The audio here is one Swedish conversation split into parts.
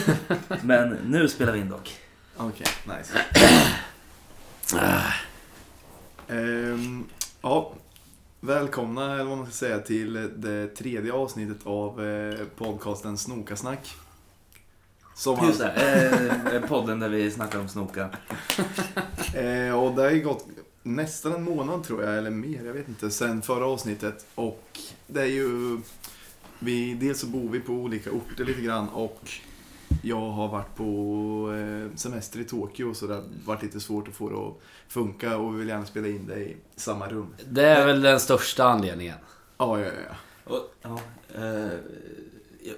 Men nu spelar vi in dock. Okej, nice. Ehm, ja, välkomna, eller vad man ska säga, till det tredje avsnittet av eh, podcasten Snokasnack. Som Just det, eh, podden där vi snackar om snoka. Eh, och det har ju gått nästan en månad tror jag, eller mer, jag vet inte, sen förra avsnittet. Och det är ju, vi, dels så bor vi på olika orter lite grann och jag har varit på eh, semester i Tokyo så det har varit lite svårt att få det att funka och vi vill gärna spela in det i samma rum. Det är väl den största anledningen. Ja, ja, ja. Och, ja, eh,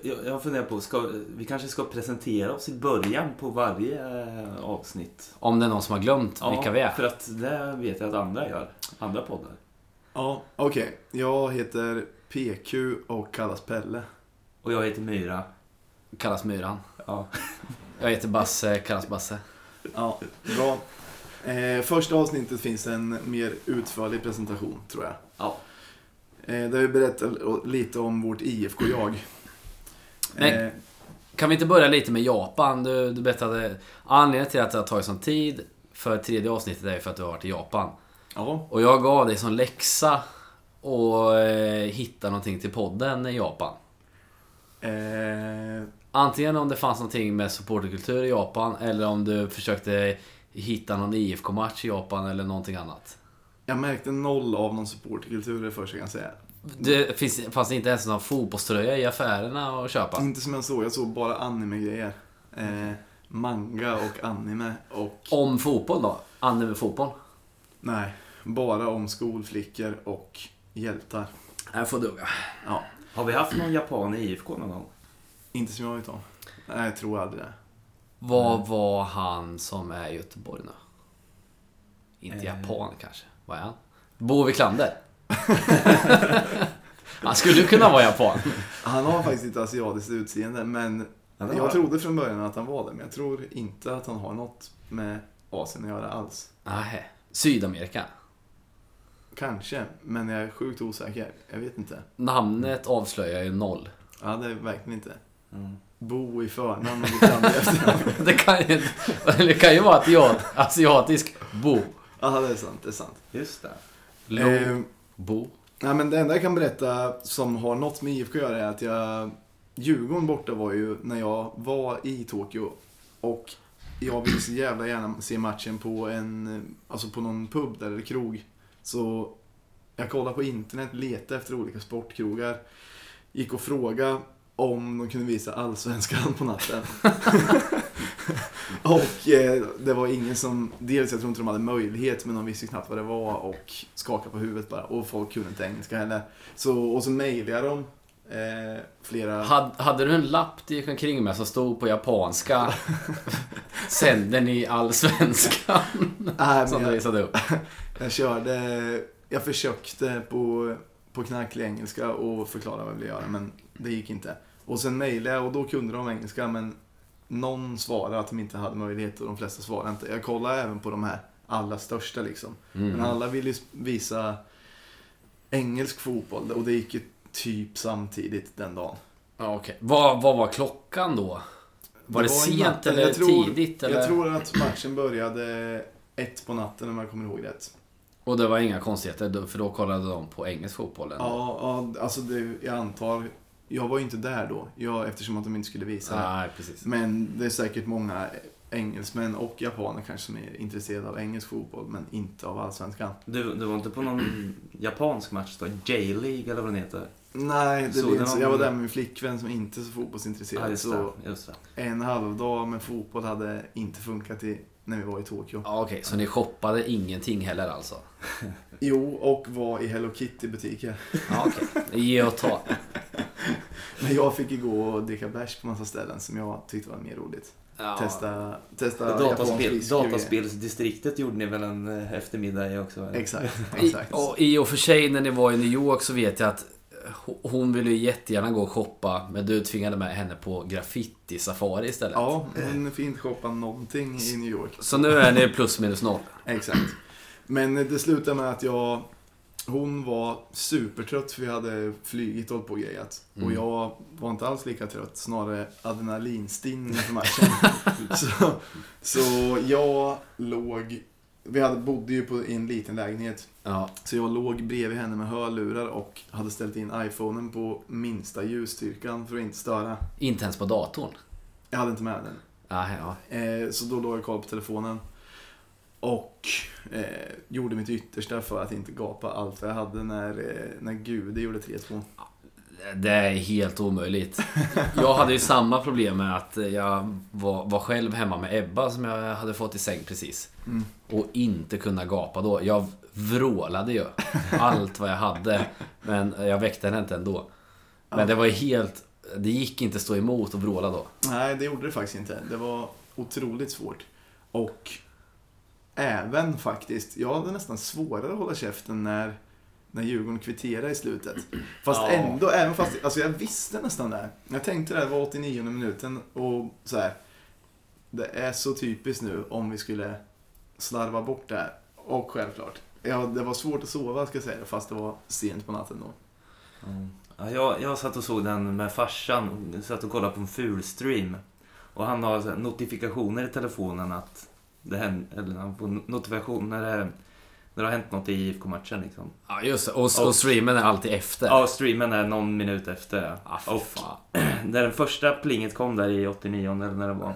jag, jag funderar på, ska, vi kanske ska presentera oss i början på varje eh, avsnitt. Om det är någon som har glömt vilka vi är. för att det vet jag att andra gör. Andra poddar. Ja, okej. Jag heter PQ och kallas Pelle. Och jag heter Myra. Kallas Myran. Ja. Jag heter Basse, kallas Basse. Ja, bra. Eh, första avsnittet finns en mer utförlig presentation, tror jag. Ja. Eh, där vi berättar lite om vårt IFK-jag. Eh, Kan vi inte börja lite med Japan? Du, du berättade anledningen till att det har tagit sån tid för tredje avsnittet är för att du har varit i Japan. ja, Och jag gav dig som läxa att eh, hitta någonting till podden i Japan. Antingen om det fanns någonting med supporterkultur i Japan eller om du försökte hitta någon IFK-match i Japan eller någonting annat. jag märkte noll av någon supporterkultur det första jag kan säga. Det finns, fanns inte ens någon fotbollströja i affärerna att köpa. Inte som jag såg, jag såg bara anime-grejer. Eh, manga och anime och... Om fotboll då? Anime fotboll? Nej, bara om skolflickor och hjältar. Jag får duga. Ja, Har vi haft någon japan i IFK någon gång? Inte som jag vet om. Nej, jag tror aldrig det. Vad var han som är i Göteborg nu? Inte Eh. japan kanske? Vad är han? Bo Wiklander? han skulle kunna vara japan. Han har faktiskt inte asiatiskt utseende, men har jag trodde från början att han var det. Men jag tror inte att han har något med Asien att göra alls. Nej. Sydamerika. Kanske, men jag är sjukt osäker. Jag vet inte. Namnet avslöjar ju noll. Ja, det är verkligen inte. Mm. Bo i förnamn och efternamn. Det kan ju, det kan ju vara asiat, asiatisk Bo. Ja, det är sant. Det är sant. Just det. Lo, Eh, Bo. nej, men det enda jag kan berätta som har något med IFK att göra är att jag... Djurgården borta var ju när jag var i Tokyo. Och jag ville så jävla gärna se matchen på en... Alltså på någon pub där, eller krog. Så jag kollade på internet, letade efter olika sportkrogar. Gick och frågade om de kunde visa Allsvenskan på natten. och eh, det var ingen som, dels jag tror inte de hade möjlighet, men de visste knappt vad det var och skakade på huvudet bara. Och folk kunde inte engelska heller. Så, och så mejlade dem. Eh, flera... Had, hade du en lapp du gick omkring med som stod på japanska? Sänder ni allsvenskan? Som du visade upp. jag körde, jag försökte på, på knacklig engelska och förklara vad jag ville göra, men det gick inte. Och sen mejlade jag och då kunde de engelska, men någon svarade att de inte hade möjlighet och de flesta svarade inte. Jag kollade även på de här allra största liksom. Men Mm. alla ville visa engelsk fotboll och det gick ju typ samtidigt den dagen. Ja, okej. Vad, vad var klockan då? Var det, i sent natten. eller Jag tror- tidigt? Eller? Jag tror att matchen började ett på natten om jag kommer ihåg rätt. Och det var inga konstigheter, för då kollade de på engelsk fotboll? ändå. Ja, ja alltså det, jag antar... Jag var ju inte där då, jag, eftersom att de inte skulle visa det. Nej, precis. Men det är säkert många engelsmän och japaner kanske som är intresserade av engelsk fotboll, men inte av allsvenskan. Du, du var inte på någon japansk match då? J-League eller vad den heter? Nej, det Så blir det inte så. var- Jag var där med min flickvän som inte är så fotbollsintresserad. Ja, just så det. Just det. en halvdag med fotboll hade inte funkat i, när vi var i Tokyo. Ja, okej. Så ni shoppade ingenting heller alltså? Jo, och var i Hello Kitty-butiker. Ja, okej. Ge och ta. Men jag fick ju gå och dricka bärs på massa ställen som jag tyckte var mer roligt. Ja. Testa, testa japansk Dataspel, whisky och grejer. dataspelsdistriktet gjorde ni väl en eh, eftermiddag i också? eller? Exakt, I, exakt. och I och för sig när ni var i New York så vet jag att hon ville ju jättegärna gå och shoppa men du tvingade med henne på graffiti-safari istället. Ja, hon fick inte shoppa någonting i New York. Så nu är ni plus minus noll. Exakt. Men det slutade med att jag hon var supertrött för vi hade flygit och på grejat. Mm. Och jag var inte alls lika trött, snarare adrenalinstinn inför matchen. så, så jag låg, vi hade, bodde ju på, i en liten lägenhet. Ja. Så jag låg bredvid henne med hörlurar och hade ställt in iPhonen på minsta ljusstyrkan för att inte störa. Inte ens på datorn. Jag hade inte med den. Ja, ja. Eh, så då låg jag koll på telefonen. Och eh, gjorde mitt yttersta för att inte gapa allt vad jag hade när, eh, när Gude gjorde 3-2. Det är helt omöjligt. Jag hade ju samma problem med att jag var, var själv hemma med Ebba som jag hade fått i säng precis. Mm. Och inte kunna gapa då. Jag vrålade ju allt vad jag hade. Men jag väckte henne inte ändå. Men det var ju helt... Det gick inte stå emot och vråla då. Nej, det gjorde det faktiskt inte. Det var otroligt svårt. Och även faktiskt, jag hade nästan svårare att hålla käften när, när Djurgården kvitterade i slutet. Fast Ja. ändå, även fast, alltså jag visste nästan det. Jag tänkte det, var 89 minuten och så här. Det är så typiskt nu om vi skulle slarva bort det här. Och självklart, ja, det var svårt att sova ska jag säga, fast det var sent på natten då. Ja, jag, jag satt och såg den med farsan. Jag satt och kollade på en fulstream. Och han har notifikationer i telefonen att det händer, eller han får notifikationer när det, har hänt något i IFK-matchen liksom. Ja, just det. Och, och streamen är alltid efter. Ja, streamen är någon minut efter. Ah, och fan. när den första plinget kom där i 89 eller när det var.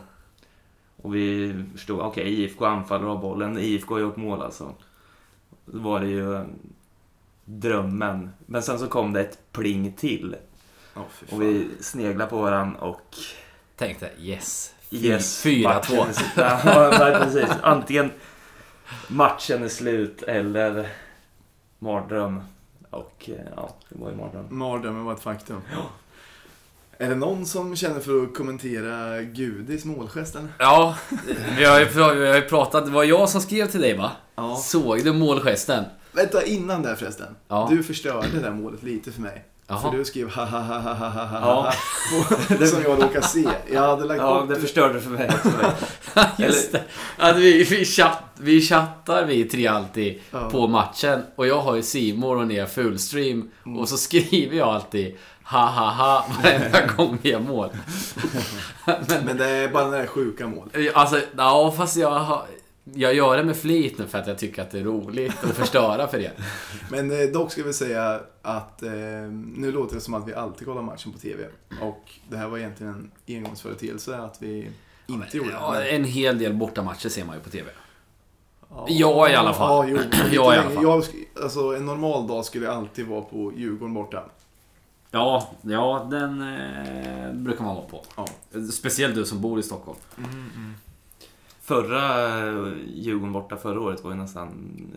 Och vi förstod, okej, IFK anfaller och har bollen. IFK har gjort mål alltså. Då var det ju drömmen. Men sen så kom det ett pling till. Fy Och vi sneglade på varandra och... Tänkte yes. Yes, 4-2. matchen är slut. Ja, precis. Antingen matchen är slut eller mardröm. Och eh, ja, det var ju mardröm. Mardrömmen var ett faktum. Är det någon som känner för att kommentera Gudis målgest eller? Ja, vi har, ju, vi har ju pratat. Det var jag som skrev till dig va? Ja. Såg du målgesten? Vänta, innan det förresten. Ja. Du förstörde det där målet lite för mig. Jaha. För du skrev ha ha ha ha ha ha ha Ja. som jag råkade se. Jag hade lagt Ja, bort det förstörde för mig också. Just det. Att vi, vi, chatt, vi chattar vi tre alltid Ja. på matchen. Och jag har ju Simor och ner fullstream. Mm. Och så skriver jag alltid ha ha ha varenda gång vi gör mål. Men det är bara det där sjuka målet. Alltså, ja fast jag har... Jag gör det med flit nu för att jag tycker att det är roligt att förstöra för er. Men eh, dock ska vi säga att eh, nu låter det som att vi alltid kollar matchen på TV. Och det här var egentligen en engångsföreteelse att vi inte gjorde Ja, det. en hel del bortamatcher ser man ju på TV. Ja, jag i alla fall. Ja, jo, Jag i alla fall. Jag, alltså, en normal dag skulle alltid vara på Djurgården borta. Ja, ja den eh, brukar man vara på. Ja. Speciellt du som bor i Stockholm. Förra eh, Djurgården borta förra året var ju nästan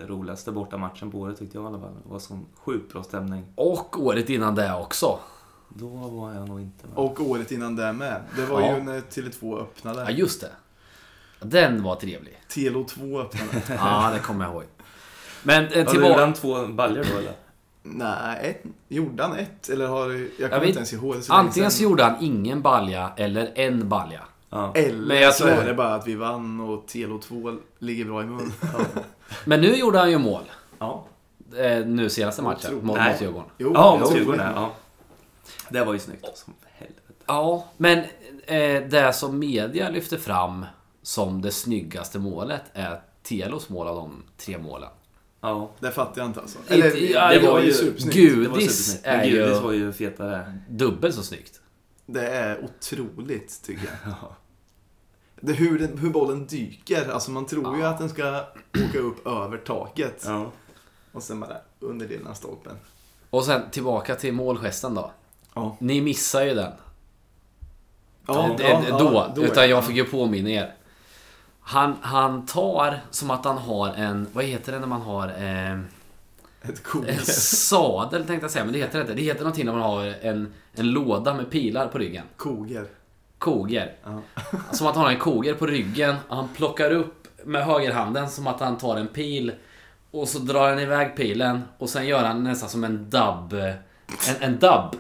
roligaste bortamatchen på året tyckte jag i alla fall. Det var sån sjukt bra stämning. Och året innan det också. Då var jag nog inte med. Och året innan det med. Det var Ja. ju när Tele2 öppnade. Ja, just det. Den var trevlig. Telo 2 öppnade. Ja, det kommer jag ihåg. Men eh, tillbaka... gjorde två baljor då eller? Nej, ett, gjorde han ett? Eller har jag Jag kommer vet- inte ens ihåg. Antingen så gjorde han ingen balja eller en balja. Ja. Eller Men jag så tror- är det bara att vi vann och Telo 2 ligger bra i mun. Men nu gjorde han ju mål. Ja, Eh, nu senaste matchen Otroligt. mot, Djurgården. Jo, ja mot Djurgården ja. Det var ju snyggt som helvete. Ja, men eh, det som media lyfter fram som det snyggaste målet är Telos mål av de tre målen. Ja. Det fattar jag inte alltså. Eller, ja, det, det var var ju supersnyggt. Var Gudis supersnyggt. är ju- Gudis var ju fetare. Dubbelt så snyggt. Det är otroligt, tycker jag. Det, hur, den, hur bollen dyker. Alltså man tror ju att den ska åka upp över taket. Ja. Och sen bara under lilla stolpen. Och sen tillbaka till målgesten då. Ja. Ni missar ju den. Ja, Eh, ja, eh, ja, då, då utan det. jag fick ju påminna er. Han, han tar som att han har en, vad heter det när man har eh, Ett koker. en sadel tänkte jag säga, men det heter det inte. Det heter någonting när man har en, en låda med pilar på ryggen. Koger. Koger. Ja. Som att han har en koger på ryggen och han plockar upp med högerhanden som att han tar en pil. Och så drar han iväg pilen och sen gör han nästan som en dubb. En, en dubb.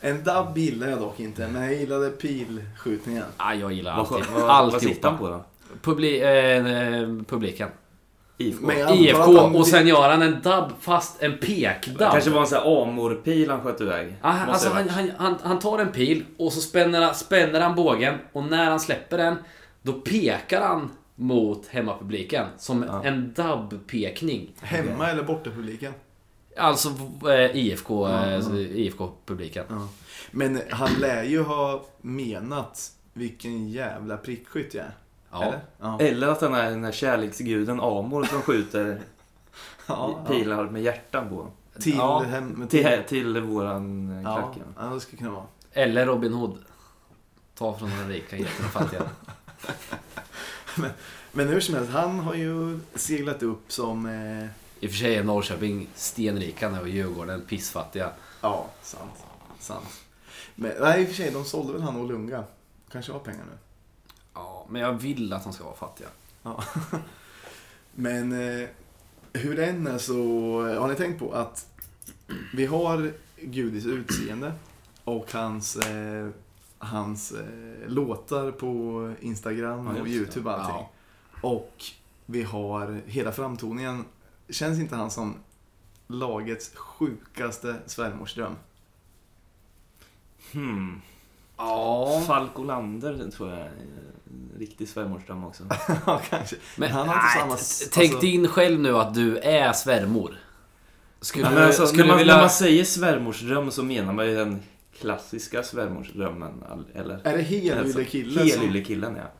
En dubb gillar jag dock inte, men jag gillade pilskjutningen. Ah, jag gillar Vad, alltid. vad, vad sitter han Alltihopa. på då? Publi eh, eh, publiken. IFK. IFK och sen gör han en dubb fast en pekdubb. Det kanske var en sån här Amor-pil han sköt iväg. Måste alltså, han, han, han, han tar en pil och så spänner han, spänner han bågen och när han släpper den då pekar han mot hemmapubliken som Ja. en dubb-pekning. Hemma eller bortapubliken? Alltså eh, IFK, Ja, eh, ja. IFK-publiken. Ja. Men han lär ju ha menat vilken jävla prickskytt jag är. Ja. Eller? Ja. Eller att den här, den här kärleksguden Amor som skjuter Ja, pilar med hjärtan på. Till, Ja. hem, Till, till våran eh, ja, klack. ja, det skulle kunna vara. Eller Robin Hood. Ta från den rika, ge till den fattiga. Men hur som helst, han har ju seglat upp som... Eh, I och för sig är Norrköping stenrika nu och Djurgården pissfattiga. ja, sant. sant. Men, nej, i och för sig, de sålde väl han och Lunga. Kanske har pengar nu. Ja, men jag vill att de ska vara fattiga. Ja. Men eh, hur det än är så har ni tänkt på att vi har Gudis utseende och hans, eh, hans eh, låtar på Instagram Ja, och det. YouTube och allting. Ja. Och vi har hela framtoningen. Känns inte han som lagets sjukaste svärmorsdröm? Hmm. Ja. Falk Olander tror jag är en riktig svärmorsdröm också. ja, kanske. Men han har inte nej, samma... Tänk alltså- dig in själv nu att du är svärmor. Skulle, Ja, alltså, skulle när, man, vilja... när man säger svärmorsdröm så menar man ju den klassiska svärmorsdrömmen. Eller? Är det helyllekillen som... Helyllekillen, ja.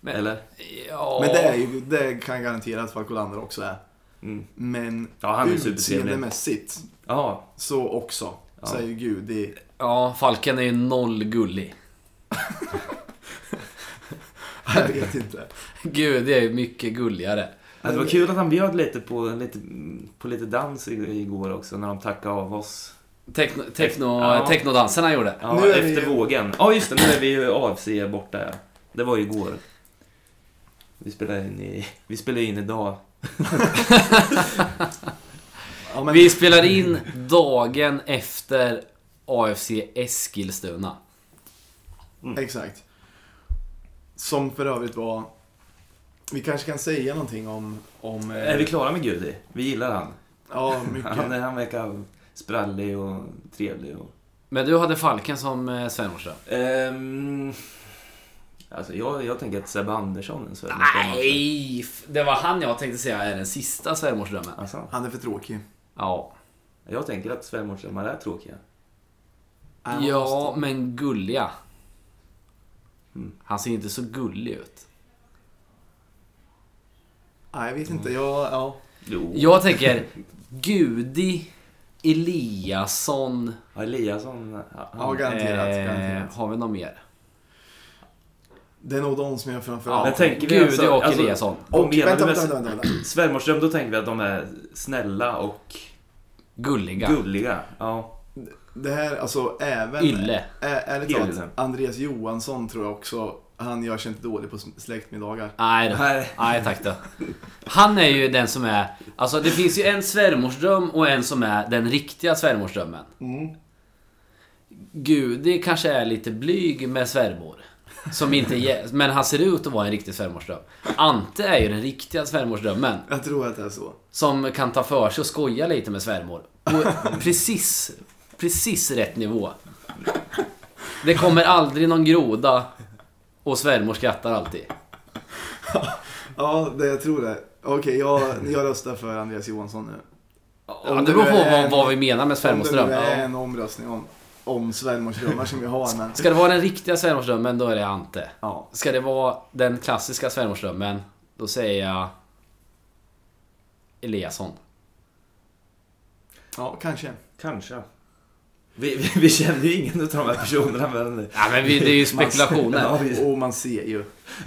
Men- Eller? Ja. Men det, är ju, det kan jag garantera att Falk Olander också är. Mm. Men Ja, utseendemässigt Ja, så också. Ja. Så är ju Gudi... Ja, Falken är ju noll gullig. Jag vet inte. Gud, det är ju mycket gulligare. Ja, det var kul att han bjöd lite på lite, på lite dans igår också när de tackade av oss. Techno, techno, Ja. Technodansen han gjorde. Ja, Nu efter ju- vågen. Ja, just det. Nu är vi ju AFC borta. Ja. Det var ju igår. Vi spelade in, i, vi spelade in idag. Ja, men, Vi spelar in dagen efter AFC Eskilstuna. Exakt. Som för övrigt var... Vi kanske kan säga någonting om... om eh, Är vi klara med Gudi? Vi gillar han. Ja, mycket. Han, är- han verkar sprallig och trevlig. Och, Men du hade Falken som eh, svärmorsa? Ehm, alltså jag, jag tänker att Sebbe Andersson är en svärmorsdröm. Nej! Det var han jag tänkte säga är den sista svärmorsdrömmen. Alltså, Han är för tråkig. Ja. jag tänker att svärmorsdrömmar är tråkiga. Han Ja, måste- men gulliga. Mm. Han ser inte så gullig ut. Nej, jag vet inte. Jag, ja. Jo. Jag tänker Gudi Eliasson. Ja, Eliasson. ja, garanterat. eh, garanterat. har vi något mer? Det är nog de som jag framför Ja, tänker vi Gudi alltså- och alltså- Eliasson. Vad Och, menar vänta, vänta, vänta, vänta. svärmorsdröm, då tänker vi att de är snälla och Gulliga. gulliga. Ja. Det här, alltså även... Ylle. Ä- Ärligt talat, Ylle. Andreas Johansson tror jag också, han gör sig inte dålig på släktmiddagar. Nej, då. Nej. Nej tack då. Han är ju den som är... Alltså det finns ju en svärmorsdröm och en som är den riktiga svärmorsdrömmen. Mm. Gudi kanske är lite blyg med svärmor. Som inte men han ser ut att vara en riktig svärmorsdröm. Ante är ju den riktiga svärmorsdrömmen. Jag tror att det är så. Som kan ta för sig och skoja lite med svärmor. På precis, precis rätt nivå. Det kommer aldrig någon groda och svärmor skrattar alltid. Ja, det, jag tror det. Okej, jag, jag röstar för Andreas Johansson nu. Ja, Om det beror på är vad, en- vad vi menar med Om det svärmorsdröm. nu är en omröstning om, om svärmorsdrömmar som vi har, men... Ska det vara den riktiga svärmorsdrömmen, då är det Ante. Ja. Ska det vara den klassiska svärmorsdrömmen, då säger jag Eliasson. Ja, kanske. Kanske. Vi, vi, vi känner ju ingen av de här personerna men... Ja, men vi, det är ju spekulationer. Ja, vi, Och man ser ju.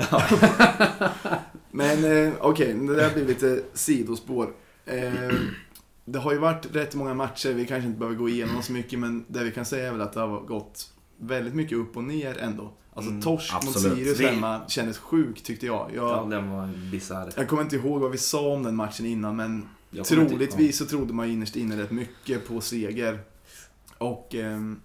Men eh, okej, det där blir lite sidospår. Eh, det har ju varit rätt många matcher, vi kanske inte behöver gå igenom så mycket, men det vi kan säga är väl att det har gått väldigt mycket upp och ner ändå. Alltså Mm, torsk mot absolut. Sirius Det- hemma kändes sjukt tyckte jag. ja, Jag, den var jag kommer inte ihåg vad vi sa om den matchen innan, men troligtvis så trodde man innerst inne rätt mycket på seger. Och ehm,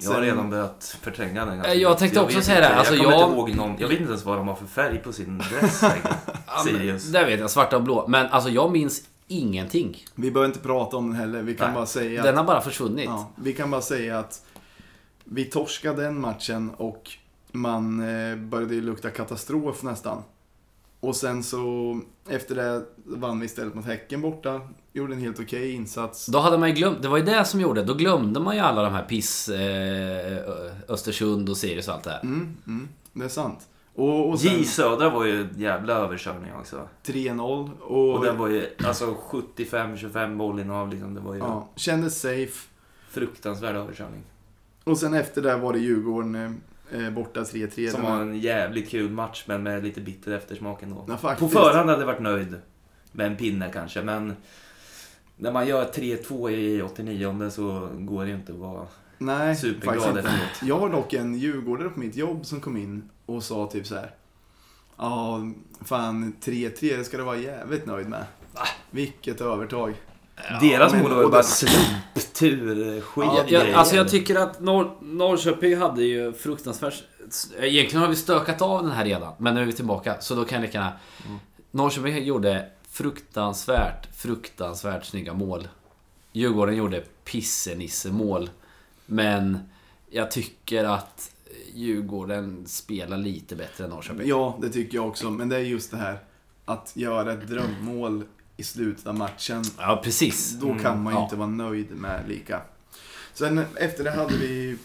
Jag har redan börjat förtränga den ganska Eh, jag tänkte också vet säga inte- det. Alltså, jag kommer jag- inte ihåg någon, jag vet inte ens vad de har för färg på sin dress Sirius. Det vet jag, svarta och blå. Men alltså jag minns ingenting. Vi behöver inte prata om den heller. Vi kan Nej, bara säga Den har bara försvunnit. ja, vi kan bara säga att vi torskade den matchen och man eh, började ju lukta katastrof nästan. Och sen så efter det vann vi istället mot Häcken borta. Gjorde en helt okej insats. Då hade man ju glömt, det var ju det som gjorde, då glömde man ju alla de här piss, eh, Östersund och Sirius och allt det här. Mm, mm, det är sant. Och, och sen J Södra var ju en jävla överkörning också. 3-0. Och, Och den var ju alltså 75-25 bollinnehav liksom. Det var ju ja, kändes safe. fruktansvärd överkörning. Och sen efter det var det Djurgården eh, borta 3-3. Som var en jävligt kul match men med lite bitter eftersmak ändå. Ja, På förhand hade jag varit nöjd med en pinne kanske men när man gör 3-2 i 89 så går det ju inte att vara Nej, superglad efteråt. Jag har dock en djurgårdare på mitt jobb som kom in och sa typ så här. Ja, fan 3-3 det ska du vara jävligt nöjd med. Vilket övertag. Deras men- mål var ju bara slumptur, skit Ja, jag, alltså jag tycker att Norr, Norrköping hade ju fruktansvärt... Egentligen har vi stökat av den här redan, men nu är vi tillbaka. Så då kan jag lika gärna... Norrköping gjorde fruktansvärt, fruktansvärt snygga mål. Djurgården gjorde pissenissemål. Men jag tycker att Djurgården spelar lite bättre än Norrköping. Ja, det tycker jag också. Men det är just det här att göra ett drömmål i slutet av matchen. Ja, precis. Då kan man ju ja. inte vara nöjd med lika. Sen efter det hade vi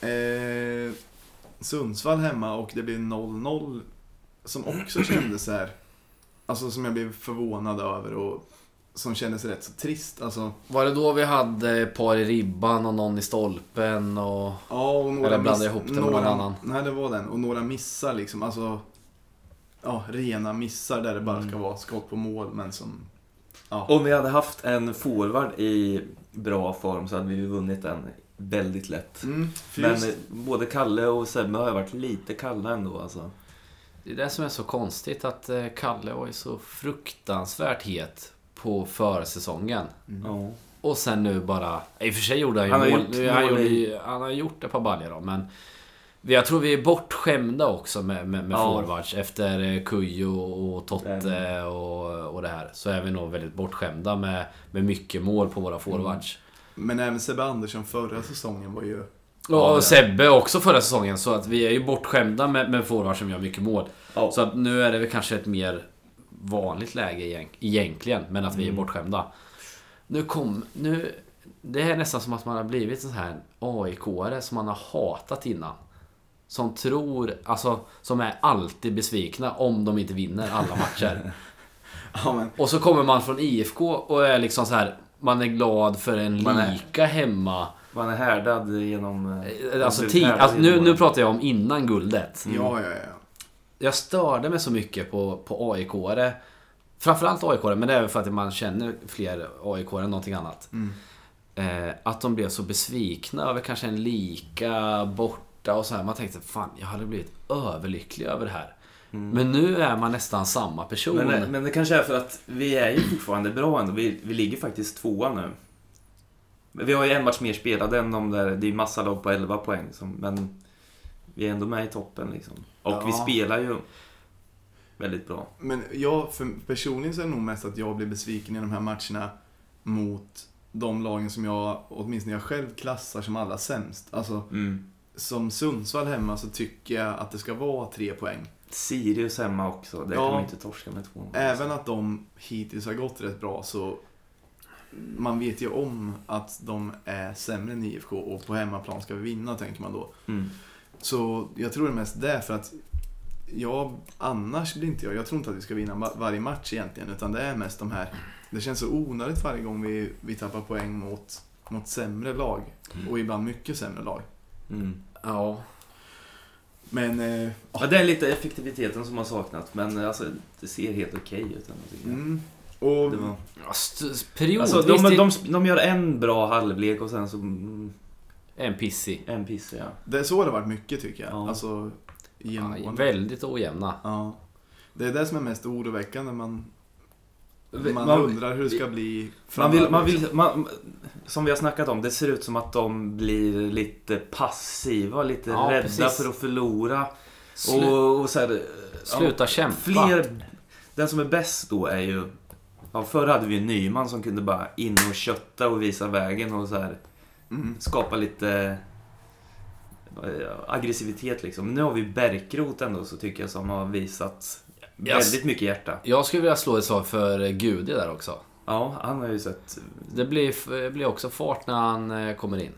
eh, Sundsvall hemma och det blev 0-0. Som också kändes så här. Alltså som jag blev förvånad över och som kändes rätt så trist. Alltså, Var det då vi hade ett par i ribban och någon i stolpen och... ja, och några Eller jag ihop det med några, någon annan? Nej, det var den. Och några missar liksom. Alltså, ja, rena missar där det bara ska vara skott på mål men som... Ja. Om vi hade haft en forward i bra form så hade vi vunnit den väldigt lätt. Mm, Men just- eh, både Kalle och Sebbe har varit lite kalla ändå alltså. Det är det som är så konstigt att eh, Kalle var ju så fruktansvärt het på försäsongen. Ja. Och sen nu bara... I och för sig gjorde han ju Han har mål. gjort Nu, han, mål i- han har gjort ett par baljor då, men... Jag tror vi är bortskämda också med, med, med Ja. forwards. Efter eh, Kujo och Totte Mm. och, och det här. Så är vi nog väldigt bortskämda med, med mycket mål på våra forwards. Men även Sebbe Andersson förra säsongen var ju... Ja, och Sebbe också förra säsongen. Så att vi är ju bortskämda med, med forwards som gör mycket mål. Ja. Så att nu är det väl kanske ett mer vanligt läge egent- egentligen. Men att vi är bortskämda. Nu kom... Nu... Det är nästan som att man har blivit sån här AIK-are som man har hatat innan. Som tror... Alltså, som är alltid besvikna om de inte vinner alla matcher. Ja, och så kommer man från IFK och är liksom så här... Man är glad för en Man är- lika hemma... Man är härdad genom... eh, Alltså, blivit tid, härdad alltså nu, genom nu pratar jag om innan guldet. ja, ja, ja. Jag störde mig så mycket på, på AIK-are. Framförallt aik men det är väl för att man känner fler aik än någonting annat. Mm. Eh, att de blev så besvikna över kanske en lika borta och så här. Man tänkte fan, jag hade blivit överlycklig över det här. Men nu är man nästan samma person. Men, det- men det kanske är för att vi är ju fortfarande bra ändå. Vi, vi ligger faktiskt tvåa nu. Men Vi har ju en match mer spelad än de där. Det är ju massa lag på 11 poäng. Som, men vi är ändå med i toppen liksom. Och Ja. vi spelar ju väldigt bra. Men jag, för personligen så är det nog mest att jag blir besviken i de här matcherna mot de lagen som jag, åtminstone jag själv, klassar som allra sämst. Alltså, Mm. Som Sundsvall hemma så tycker jag att det ska vara tre poäng. Sirius hemma också. Det Ja. kan man inte torska med två. Även att de hittills har gått rätt bra så man vet ju om att de är sämre än IFK och på hemmaplan ska vi vinna tänker man då. Mm. Så jag tror det är mest det för att jag, annars blir inte jag, jag tror inte att vi ska vinna va- varje match egentligen utan det är mest de här, det känns så onödigt varje gång vi, vi tappar poäng mot, mot sämre lag och ibland mycket sämre lag. Mm. Ja. Men, eh, Ja, det är lite effektiviteten som har saknat. Men eh, alltså, det ser helt okej ut ändå tycker jag. mm, och Det var... Ja, periodvis Alltså, de, till- de, de gör en bra halvlek och sen så mm, en pissig. en piss, ja. det är så det har varit mycket tycker jag. Ja. Alltså, Ja, genomgående. väldigt ojämna. Ja. Det är det som är mest oroväckande. Man, Man, Man- undrar hur det ska bli Man vill, framöver. man vill, man, som vi har snackat om, det ser ut som att de blir lite passiva, lite Ja, rädda precis. för att förlora. Slu, Och, och så här, sluta ja, kämpa. Fler, den som är bäst då är ju... Ja, förr hade vi en Nyman som kunde bara in och kötta och visa vägen och så här Mm. skapa lite eh, aggressivitet liksom. Nu har vi Bärkroth ändå så tycker jag som har visat Yes. väldigt mycket hjärta. Jag skulle vilja slå ett slag för Gudi där också. Ja, han har ju sett... Det blir, blir också fart när han eh, kommer in.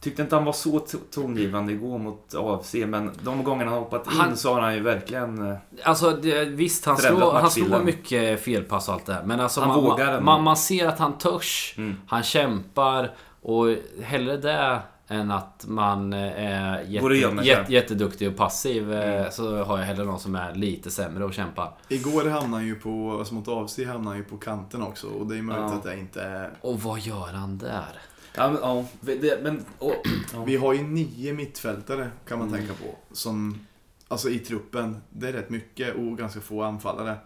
Tyckte inte han var så to- tongivande igår mot AFC, men de gångerna han hoppat in Han- så har han ju verkligen... eh, Alltså det, visst, han slår, han slår matchbilden. mycket felpass och allt det här. Men alltså man, man, man ser att han törs. Mm. Han kämpar. Och hellre det än att man eh, är jätte, jätte, jätteduktig och passiv. eh, Mm. Så har jag hellre någon som är lite sämre och kämpar. Igår hamnade han ju på, alltså mot AFC hamnade han ju på kanten också och det är möjligt Ja. att det inte är... Och vad gör han där? Ja, men... Ja, det, men och, ja. Vi har ju nio mittfältare kan man Mm. tänka på. Som, alltså i truppen. Det är rätt mycket och ganska få anfallare.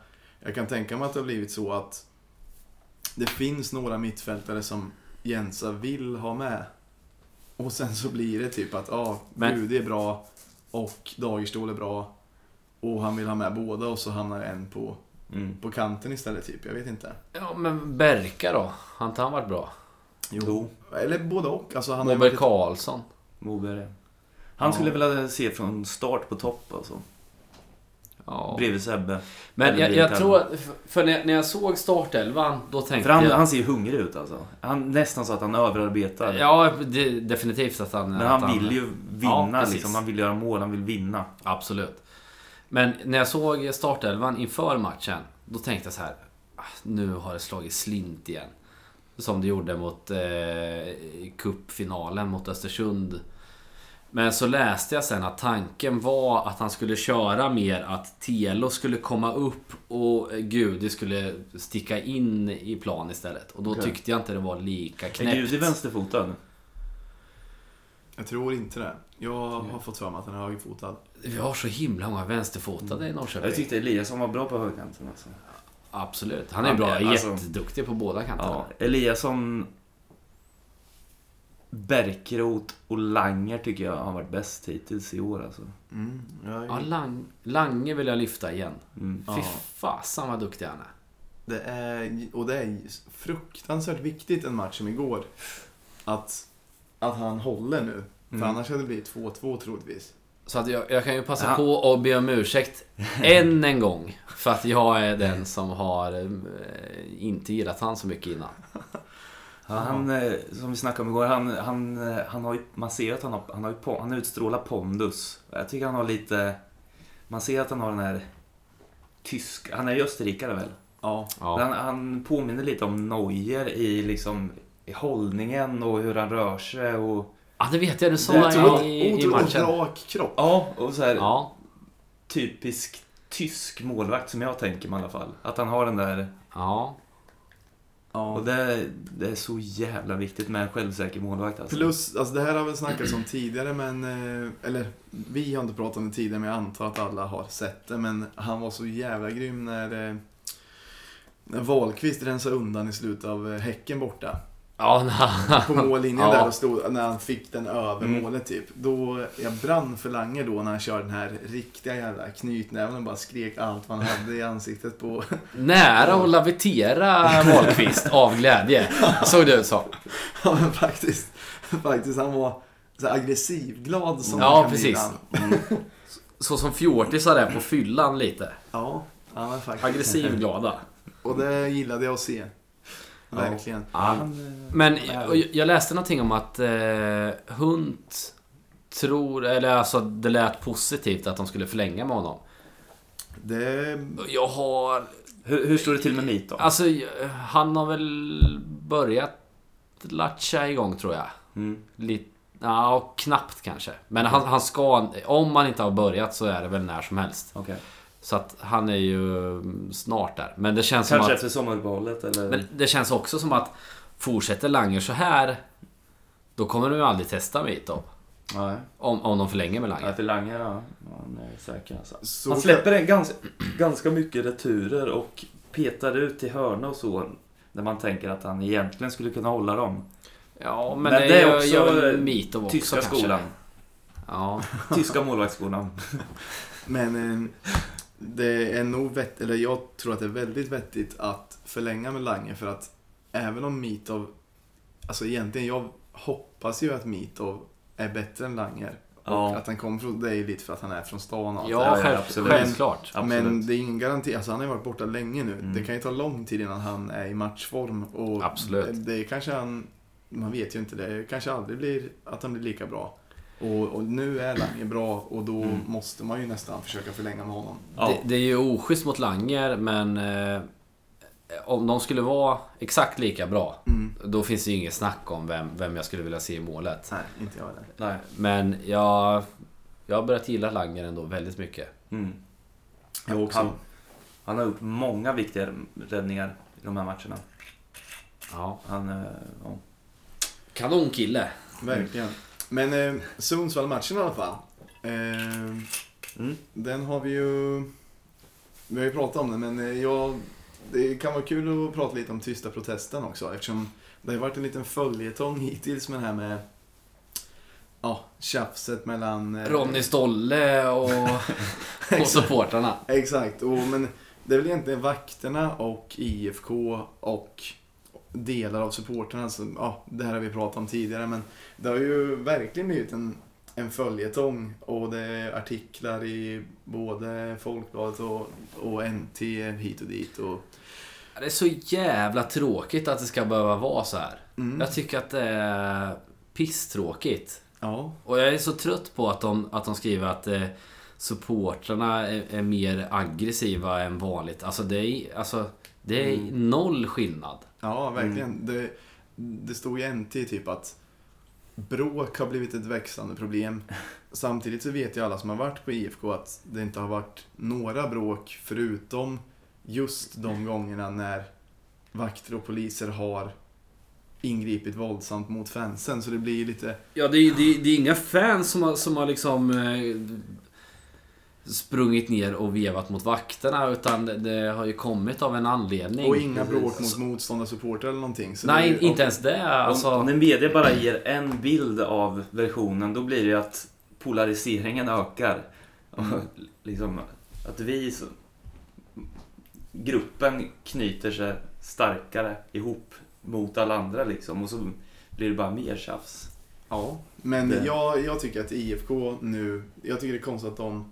Jag kan tänka mig att det har blivit så att det finns några mittfältare som Jensa vill ha med. Och sen så blir det typ att ja, Men- Gudi är bra och Dagerstål är bra. Och han vill ha med båda och så hamnar en på, Mm. på kanten istället typ. Jag vet inte. Ja, men Berka då? Har inte han varit bra? Jo, Eller både och. Alltså han Moberg varit- Karlsson? Moberg. Han Ja. skulle vilja se från start på topp alltså. Ja. Bredvid Sebbe. Men jag, jag tror att, för när, när jag såg startelvan, då tänkte För han, jag... han ser ju hungrig ut alltså. Han, nästan så att han överarbetar. Ja, det, definitivt att han... Men att han vill ju Ja, vinna precis. liksom. Han vill göra mål, han vill vinna. Absolut. Men när jag såg startelvan inför matchen, då tänkte jag så här. "Ah, Nu har det slagit slint igen. Som det gjorde mot eh, cupfinalen mot Östersund. Men så läste jag sen att tanken var att han skulle köra mer att Telo skulle komma upp och Gudi skulle sticka in i plan istället. Och då Okej. tyckte jag inte det var lika Är knäppt. Gud vänsterfotad? Jag tror inte det. Jag har fått för mig att han är högerfotad. Vi har så himla många vänsterfotade i Norrköping. Jag tyckte Eliasson var bra på högerkanten alltså. Absolut. Han är Han bra. är- alltså- jätteduktig på båda kanterna. Ja, Eliasson... Bärkroth och Langer tycker jag har varit bäst hittills i år alltså. Mm, jag, Ja, Lang, Lange vill jag lyfta igen. Mm. Fy Ja. fasen vad duktig han är. Det är, och det är fruktansvärt viktigt en match som igår. Att, att han håller nu. För Mm. annars hade det blivit 2-2 troligtvis. Så att jag, jag kan ju passa Ja. på att be om ursäkt än en gång. För att jag är den som har eh, inte gillat han så mycket innan. Ja, han, eh, som vi snackade om igår, han, han, eh, han har ju, man ser att han har, han har, ju, han utstrålar pondus. Jag tycker han har lite, man ser att han har den här tysk, han är ju österrikare väl? Ja. Ja. Han, han påminner lite om Neuer i liksom i hållningen och hur han rör sig och... ja, det vet jag. Du sa Det tror i, i, i matchen. rak kropp. Ja, och så här Ja, typisk tysk målvakt som jag tänker mig i alla fall. Att han har den där... ja. Ja. Och det, det är så jävla viktigt med en självsäker målvakt alltså. Plus, alltså det här har väl snackats om tidigare men, eh, eller vi har inte pratat om det tidigare men jag antar att alla har sett det. Men han var så jävla grym när, eh, när Wahlqvist rensade undan i slutet av eh, Häcken borta. Ja, na. På mållinjen Ja. där och stod, när han fick den över Mm. målet typ. Då, jag brann för Lange då när han körde den här riktiga jävla knytnäven och bara skrek allt han hade i ansiktet på. Nära att lavitera Wahlqvist av glädje. Såg det ut som. Ja men faktiskt, faktiskt han var så aggressiv, glad som Ja, man precis. ibland. Så som fjortisar är på fyllan lite. Ja, ja men faktiskt. Aggressiv glada. Och det gillade jag att se. Verkligen. Ja. Han, eh, Men jag- jag läste någonting om att eh, Hunt tror, eller alltså det lät positivt att de skulle förlänga med honom. Det, Jag har... hur, hur står det till med Meat då? Alltså, han har väl börjat latcha igång tror jag. Mm. Lite... Ja, knappt kanske. Men han, han ska... Om han inte har börjat så är det väl när som helst. Okej. Så att han är ju snart där. Men det känns Kanske som att... efter sommaruppehållet eller? Men det känns också som att fortsätter Langer så här Då kommer de ju aldrig testa Mitov. Nej. Om, om de förlänger med Nej, Langer. för Lange ja. Han är säker alltså. så Han släpper en ganska, ganska mycket returer och petar ut till hörna och så. När man tänker att han egentligen skulle kunna hålla dem. Ja, men, Men det, det är är också gör Mitov också Tyska kanske. skolan. Ja. Tyska målvaktsskolan. Men eh, det är nog vett, eller jag tror att det är väldigt vettigt att förlänga med Lange för att även om Mitov, alltså egentligen jag hoppas ju att Mitov är bättre än Langer. Ja. Och att han kommer från, det är ju lite för att han är från stan och allt det Ja, där. själv, absolut. självklart. Absolut. Men det är ingen garanti, alltså han har ju varit borta länge nu. Mm. Det kan ju ta lång tid innan han är i matchform. Och Absolut. Det, det kanske han, man vet ju inte, det kanske aldrig blir att han blir lika bra. Och, och nu är Lange bra och då Mm. måste man ju nästan försöka förlänga med honom. Ja. Det, det är ju oschysst mot Langer, men eh, om de skulle vara exakt lika bra, Mm. då finns det ju inget snack om vem, vem jag skulle vilja se i målet. Nej, inte jag heller. Nej. Men jag, jag har börjat gilla Langer ändå väldigt mycket. Mm. Jag också. Han, han har gjort många viktiga räddningar i de här matcherna. Ja. Han, eh, ja. Kanonkille. Verkligen. Men eh, Sundsvall-matchen i alla fall. Eh, Mm. den har vi ju... Vi har ju pratat om den, men eh, jag, det kan vara kul att prata lite om tysta protesten också. Eftersom det har varit en liten följetong hittills med det här med ja, tjafset mellan... eh, Ronny Stolle och, och supportrarna. Exakt, och, men det är väl egentligen vakterna och IFK och delar av supporterna. Så, ja, det här har vi pratat om tidigare, men det har ju verkligen blivit en, en följetong och det är artiklar i både Folkbladet och, och NT hit och dit. Och, Det är så jävla tråkigt att det ska behöva vara så här. mm, Jag tycker att det är pisstråkigt. ja, Och jag är så trött på att de, att de skriver att eh, supportrarna är, är mer aggressiva än vanligt. Alltså det är, alltså, det är Mm. noll skillnad. Ja, verkligen. Det, det stod i NT typ att bråk har blivit ett växande problem. Samtidigt så vet ju alla som har varit på IFK att det inte har varit några bråk förutom just de gångerna när vakter och poliser har ingripit våldsamt mot fansen. Så det blir ju lite... Ja, det är, det, är, det är inga fans som har, som har liksom eh, sprungit ner och vevat mot vakterna utan det, har ju kommit av en anledning. Och inga bråk mot motståndarsupportrar eller någonting. Så Nej, det, inte ens det. Alltså, Om, om en media bara ger en bild av versionen, då blir det ju att polariseringen ökar. Och liksom, att vi, så, gruppen knyter sig starkare ihop mot alla andra liksom. Och så blir det bara mer tjafs. Ja, men Det- jag, jag tycker att IFK nu... Jag tycker det är konstigt att de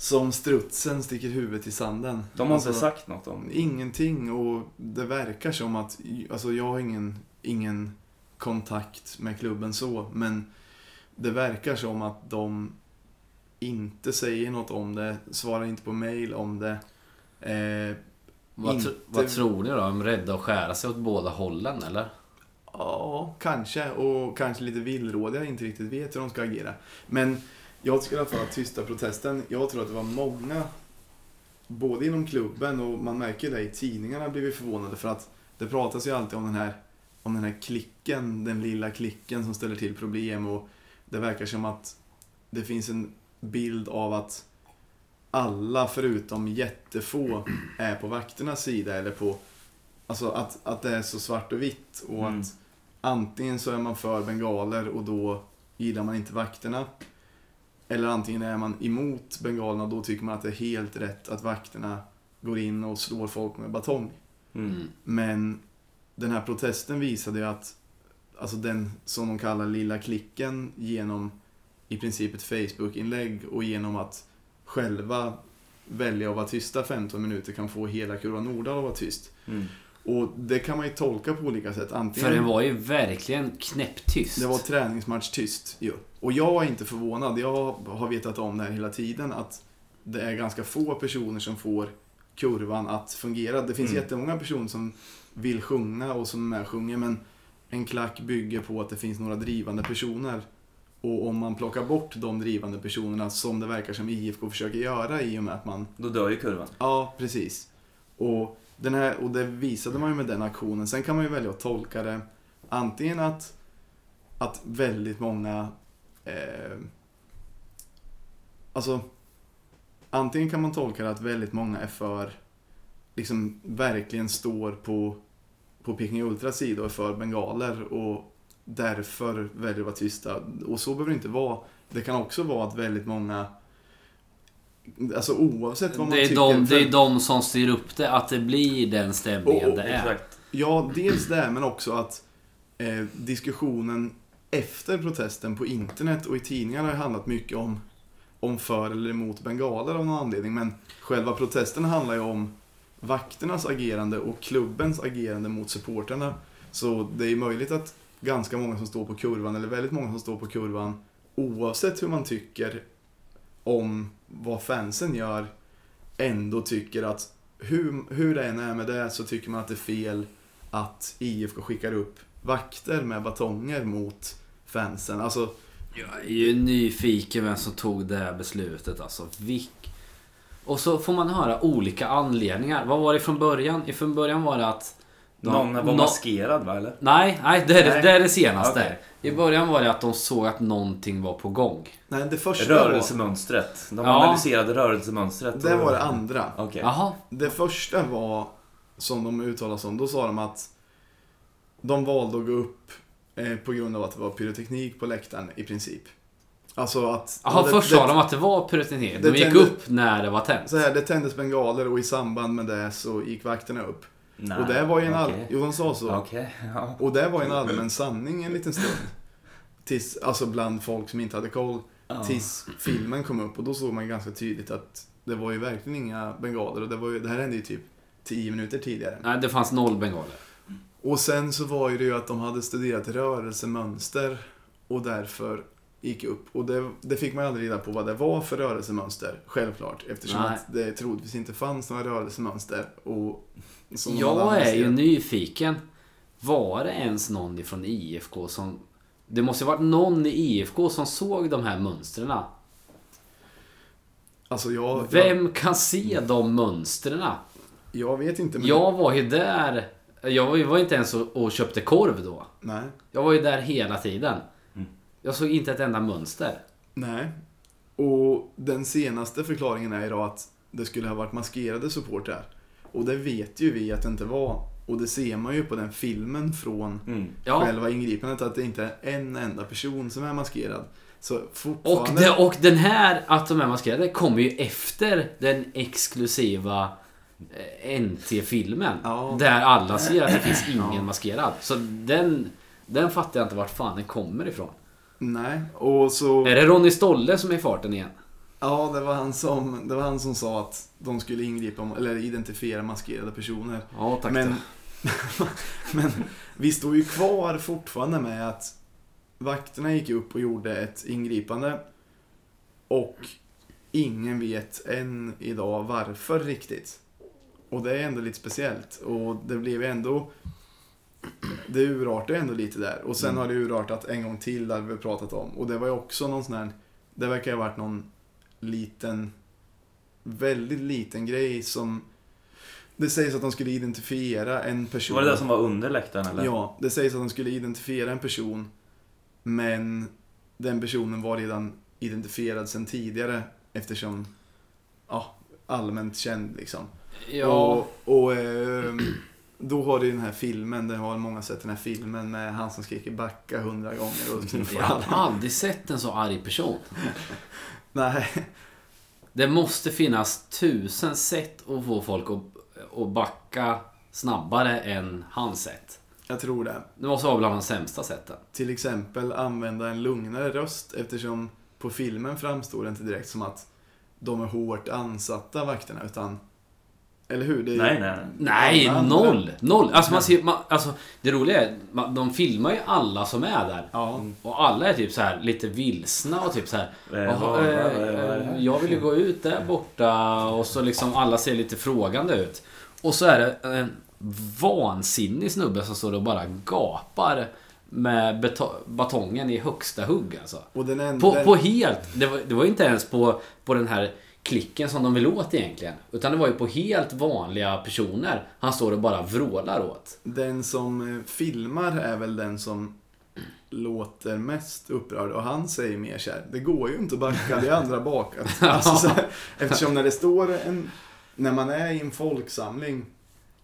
som strutsen sticker huvudet i sanden. De har Alltså, inte sagt något om Ingenting och det verkar som att, alltså jag har ingen, ingen kontakt med klubben så, men det verkar som att de inte säger något om det, svarar inte på mail om det. Eh, vad, tr- inte- vad tror ni då? Är de rädda att skära sig åt båda hållen eller? Ja, kanske. Och kanske lite villrådiga, inte riktigt vet hur de ska agera. Men jag tycker i alla fall att tysta protesten, jag tror att det var många, både inom klubben och man märker det i tidningarna, blivit förvånade för att det pratas ju alltid om den här, om den här klicken, den lilla klicken som ställer till problem och det verkar som att det finns en bild av att alla förutom jättefå är på vakternas sida eller på Alltså att, att det är så svart och vitt och Mm. att antingen så är man för bengaler och då gillar man inte vakterna. Eller antingen är man emot bengalerna och då tycker man att det är helt rätt att vakterna går in och slår folk med batong. Mm. Mm. Men den här protesten visade ju att alltså den som de kallar lilla klicken genom i princip ett Facebook-inlägg och genom att själva välja att vara tysta 15 minuter kan få hela kurva Nordahl att vara tyst. Mm. Och det kan man ju tolka på olika sätt. Antingen För den var ju verkligen knäpptyst. det var träningsmatch tyst ju. Och jag är inte förvånad. Jag har vetat om det här hela tiden att det är ganska få personer som får kurvan att fungera. Det finns Mm. jättemånga personer som vill sjunga och som är med och sjunger men en klack bygger på att det finns några drivande personer. Och om man plockar bort de drivande personerna som det verkar som IFK försöker göra i och med att man Då dör ju kurvan. Ja, precis. Och, den här, och det visade man ju med den aktionen. Sen kan man ju välja att tolka det antingen att, att väldigt många... Eh, alltså, antingen kan man tolka det att väldigt många är för liksom verkligen står på, på Peking Ultras sida och är för bengaler och därför väljer att vara tysta. Och så behöver det inte vara. Det kan också vara att väldigt många Alltså oavsett vad man Det är, tycker. de, för- det är de som styr upp det, att det blir den stämningen och- det är. Exakt. Ja, dels det, men också att eh, diskussionen efter protesten på internet och i tidningarna har handlat mycket om, om för eller emot bengaler av någon anledning. Men själva protesten handlar ju om vakternas agerande och klubbens agerande mot supporterna. Så det är möjligt att ganska många som står på kurvan, eller väldigt många som står på kurvan, oavsett hur man tycker om vad fansen gör, ändå tycker att hur, hur det än är med det så tycker man att det är fel att IFK skickar upp vakter med batonger mot fansen. Alltså, Jag är ju nyfiken vem som tog det här beslutet alltså. Vilk... Och så får man höra olika anledningar. Vad var det från början? Från början var det att de- Någon var nå- maskerad va eller? Nej, nej, det är, det- Nej. det är det senaste. Okej. I början var det att de såg att någonting var på gång. nej, det första Rörelsemönstret. De Ja. analyserade rörelsemönstret. det och- var det andra. Okej. Jaha. Det första var, som de uttalade som, då sa de att de valde att gå upp eh, på grund av att det var pyroteknik på läktaren i princip. Alltså att... Jaha, det, först sa de att det var pyroteknik. De gick tände- upp när det var tänt. Så här, det tändes bengaler och i samband med det så gick vakterna upp. Nej, och det var ju en all... okej. Jo, de sa så. Okej, ja. Och det var ju en allmän sanning en liten stund. Tills, alltså bland folk som inte hade koll. Ja. Tills filmen kom upp och då såg man ganska tydligt att det var ju verkligen inga bengaler och det, var ju, det här hände ju typ 10 minuter tidigare. Nej, det fanns noll bengaler. Och sen så var ju det ju att de hade studerat rörelsemönster och därför gick upp. Och det, det fick man aldrig reda på vad det var för rörelsemönster, självklart. Eftersom Nej. att det troligtvis inte fanns några rörelsemönster. Och Jag är ju nyfiken. Var det ens någon ifrån IFK som... Det måste ha varit någon i IFK som såg de här mönstren. Alltså jag, jag, Vem kan se de mönstren? jag vet inte. Men Jag var ju där. Jag var ju var inte ens och, och köpte korv då. Nej. Jag var ju där hela tiden. Mm. Jag såg inte ett enda mönster. Nej. Och den senaste förklaringen är idag att det skulle ha varit maskerade supportrar. Och det vet ju vi att det inte var. Och det ser man ju på den filmen från Mm. Ja. själva ingripandet att det inte är en enda person som är maskerad. Så Och, fortfarande... det, och den här, att de är maskerade, kommer ju efter den exklusiva eh, NT-filmen. Ja. Där alla ser att det finns ingen maskerad. Så den, den fattar jag inte vart fan den kommer ifrån. Nej, och så... Är det Ronny Stolle som är i farten igen? Ja, det var, han som, det var han som sa att de skulle ingripa, eller identifiera maskerade personer. Ja, tack. Men, men vi står ju kvar fortfarande med att vakterna gick upp och gjorde ett ingripande. Och ingen vet än idag varför riktigt. Och det är ändå lite speciellt. Och det blev ju ändå... Det urartade ändå lite där. Och sen har det urartat en gång till, där vi pratat om. Och det var ju också någon sån här... Det verkar ha varit någon liten... Väldigt liten grej som... Det sägs att de skulle identifiera en person. Var det det som var under läktaren eller? Ja, det sägs att de skulle identifiera en person. Men den personen var redan identifierad sedan tidigare eftersom, ja, allmänt känd liksom. Ja, Och, och ehm, då har du den här filmen, det har många sett den här filmen med han som skriker backa hundra gånger och knuffar jag har aldrig sett en så arg person. Nej, Det måste finnas tusen sätt att få folk att, att backa snabbare än hans sätt. jag tror det. Det måste vara bland de sämsta sätten. Till exempel använda en lugnare röst eftersom på filmen framstår det inte direkt som att de är hårt ansatta vakterna utan eller hur? Det är, Nej, nej, nej. Noll! Noll! Alltså, man ser, man, alltså det roliga är, man, de filmar ju alla som är där. Ja, Och alla är typ så här lite vilsna och typ så här. Eh, "Jaha, eh, vad- vad är det här?" eh, jag vill ju gå ut där borta och så liksom alla ser lite frågande ut. Och så är det en vansinnig snubbe som står och bara gapar med batongen i högsta hugg alltså. och den enda... På, på helt, det var, det var inte ens på, på den här klicken som de vill åt egentligen. Utan det var ju på helt vanliga personer han står och bara vrålar åt. Den som eh, filmar är väl den som låter mest upprörd och han säger mer så här, det går ju inte att backa, det är andra bakat. Alltså, så här, eftersom när det står en när man är i en folksamling,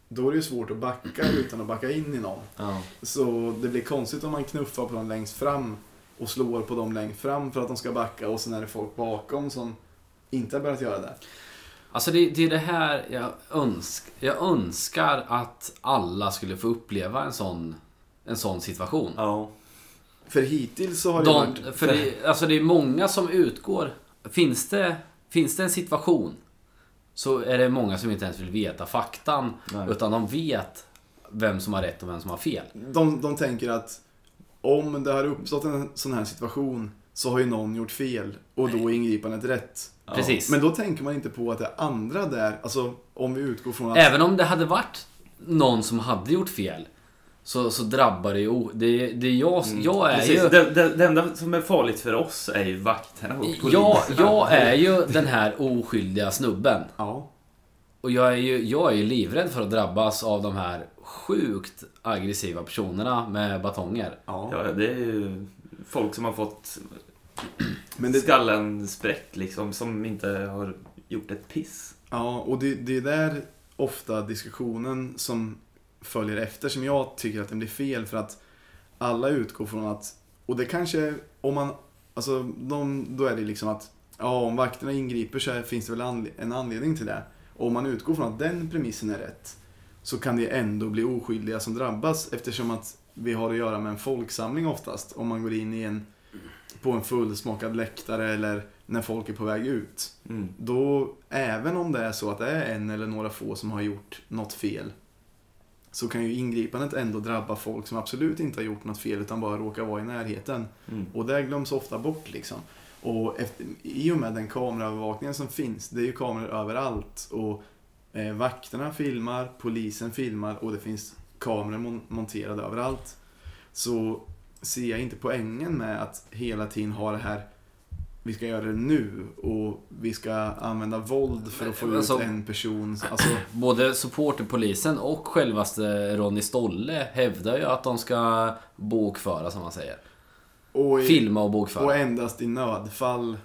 då är det ju svårt att backa utan att backa in i någon. Ja. Så det blir konstigt om man knuffar på dem längst fram och slår på dem längst fram för att de ska backa och sen är det folk bakom som inte har börjat göra det. Alltså det, det är det här jag, önsk, jag önskar att alla skulle få uppleva en sån, en sån situation. Ja. För hittills så har det De, varit... för det, alltså det är många som utgår. Finns det, finns det en situation så är det många som inte ens vill veta faktan. Nej. Utan de vet vem som har rätt och vem som har fel. De, de tänker att om det har uppstått en sån här situation så har ju någon gjort fel och då är ingripandet rätt. Ja. Precis. Men då tänker man inte på att det är andra där, alltså om vi utgår från att... Även om det hade varit någon som hade gjort fel. Så, så drabbar det ju... Det, det är jag, jag är Mm. Precis. ju... Det, det, det enda som är farligt för oss är ju vakterna och polisen. Jag, jag är ju den här oskyldiga snubben. Ja. Och jag är, ju, jag är ju livrädd för att drabbas av de här sjukt aggressiva personerna med batonger. ja. Ja, det är ju folk som har fått Men det, skallen spräckt liksom, som inte har gjort ett piss. Ja, och det, det är där ofta diskussionen som följer efter som jag tycker att den blir fel för att alla utgår från att, och det kanske, om man, alltså de, då är det liksom att, ja om vakterna ingriper så finns det väl anle- en anledning till det. Och om man utgår från att den premissen är rätt så kan det ändå bli oskyldiga som drabbas eftersom att vi har att göra med en folksamling oftast. Om man går in i en, på en fullsmakad läktare eller när folk är på väg ut. Mm. Då, även om det är så att det är en eller några få som har gjort något fel, så kan ju ingripandet ändå drabba folk som absolut inte har gjort något fel utan bara råkar vara i närheten. Mm. Och det glöms ofta bort liksom. Och efter, i och med den kameraövervakningen som finns, det är ju kameror överallt. Och eh, vakterna filmar, polisen filmar och det finns kameror mon- monterade överallt. Så ser jag inte poängen med att hela tiden ha det här vi ska göra det nu och vi ska använda våld för att få Men alltså- ut en person. Alltså, Både supporterpolisen och självaste Ronny Stolle hävdar ju att de ska bokföra som man säger. och, i, Filma och bokföra. och endast i nödfall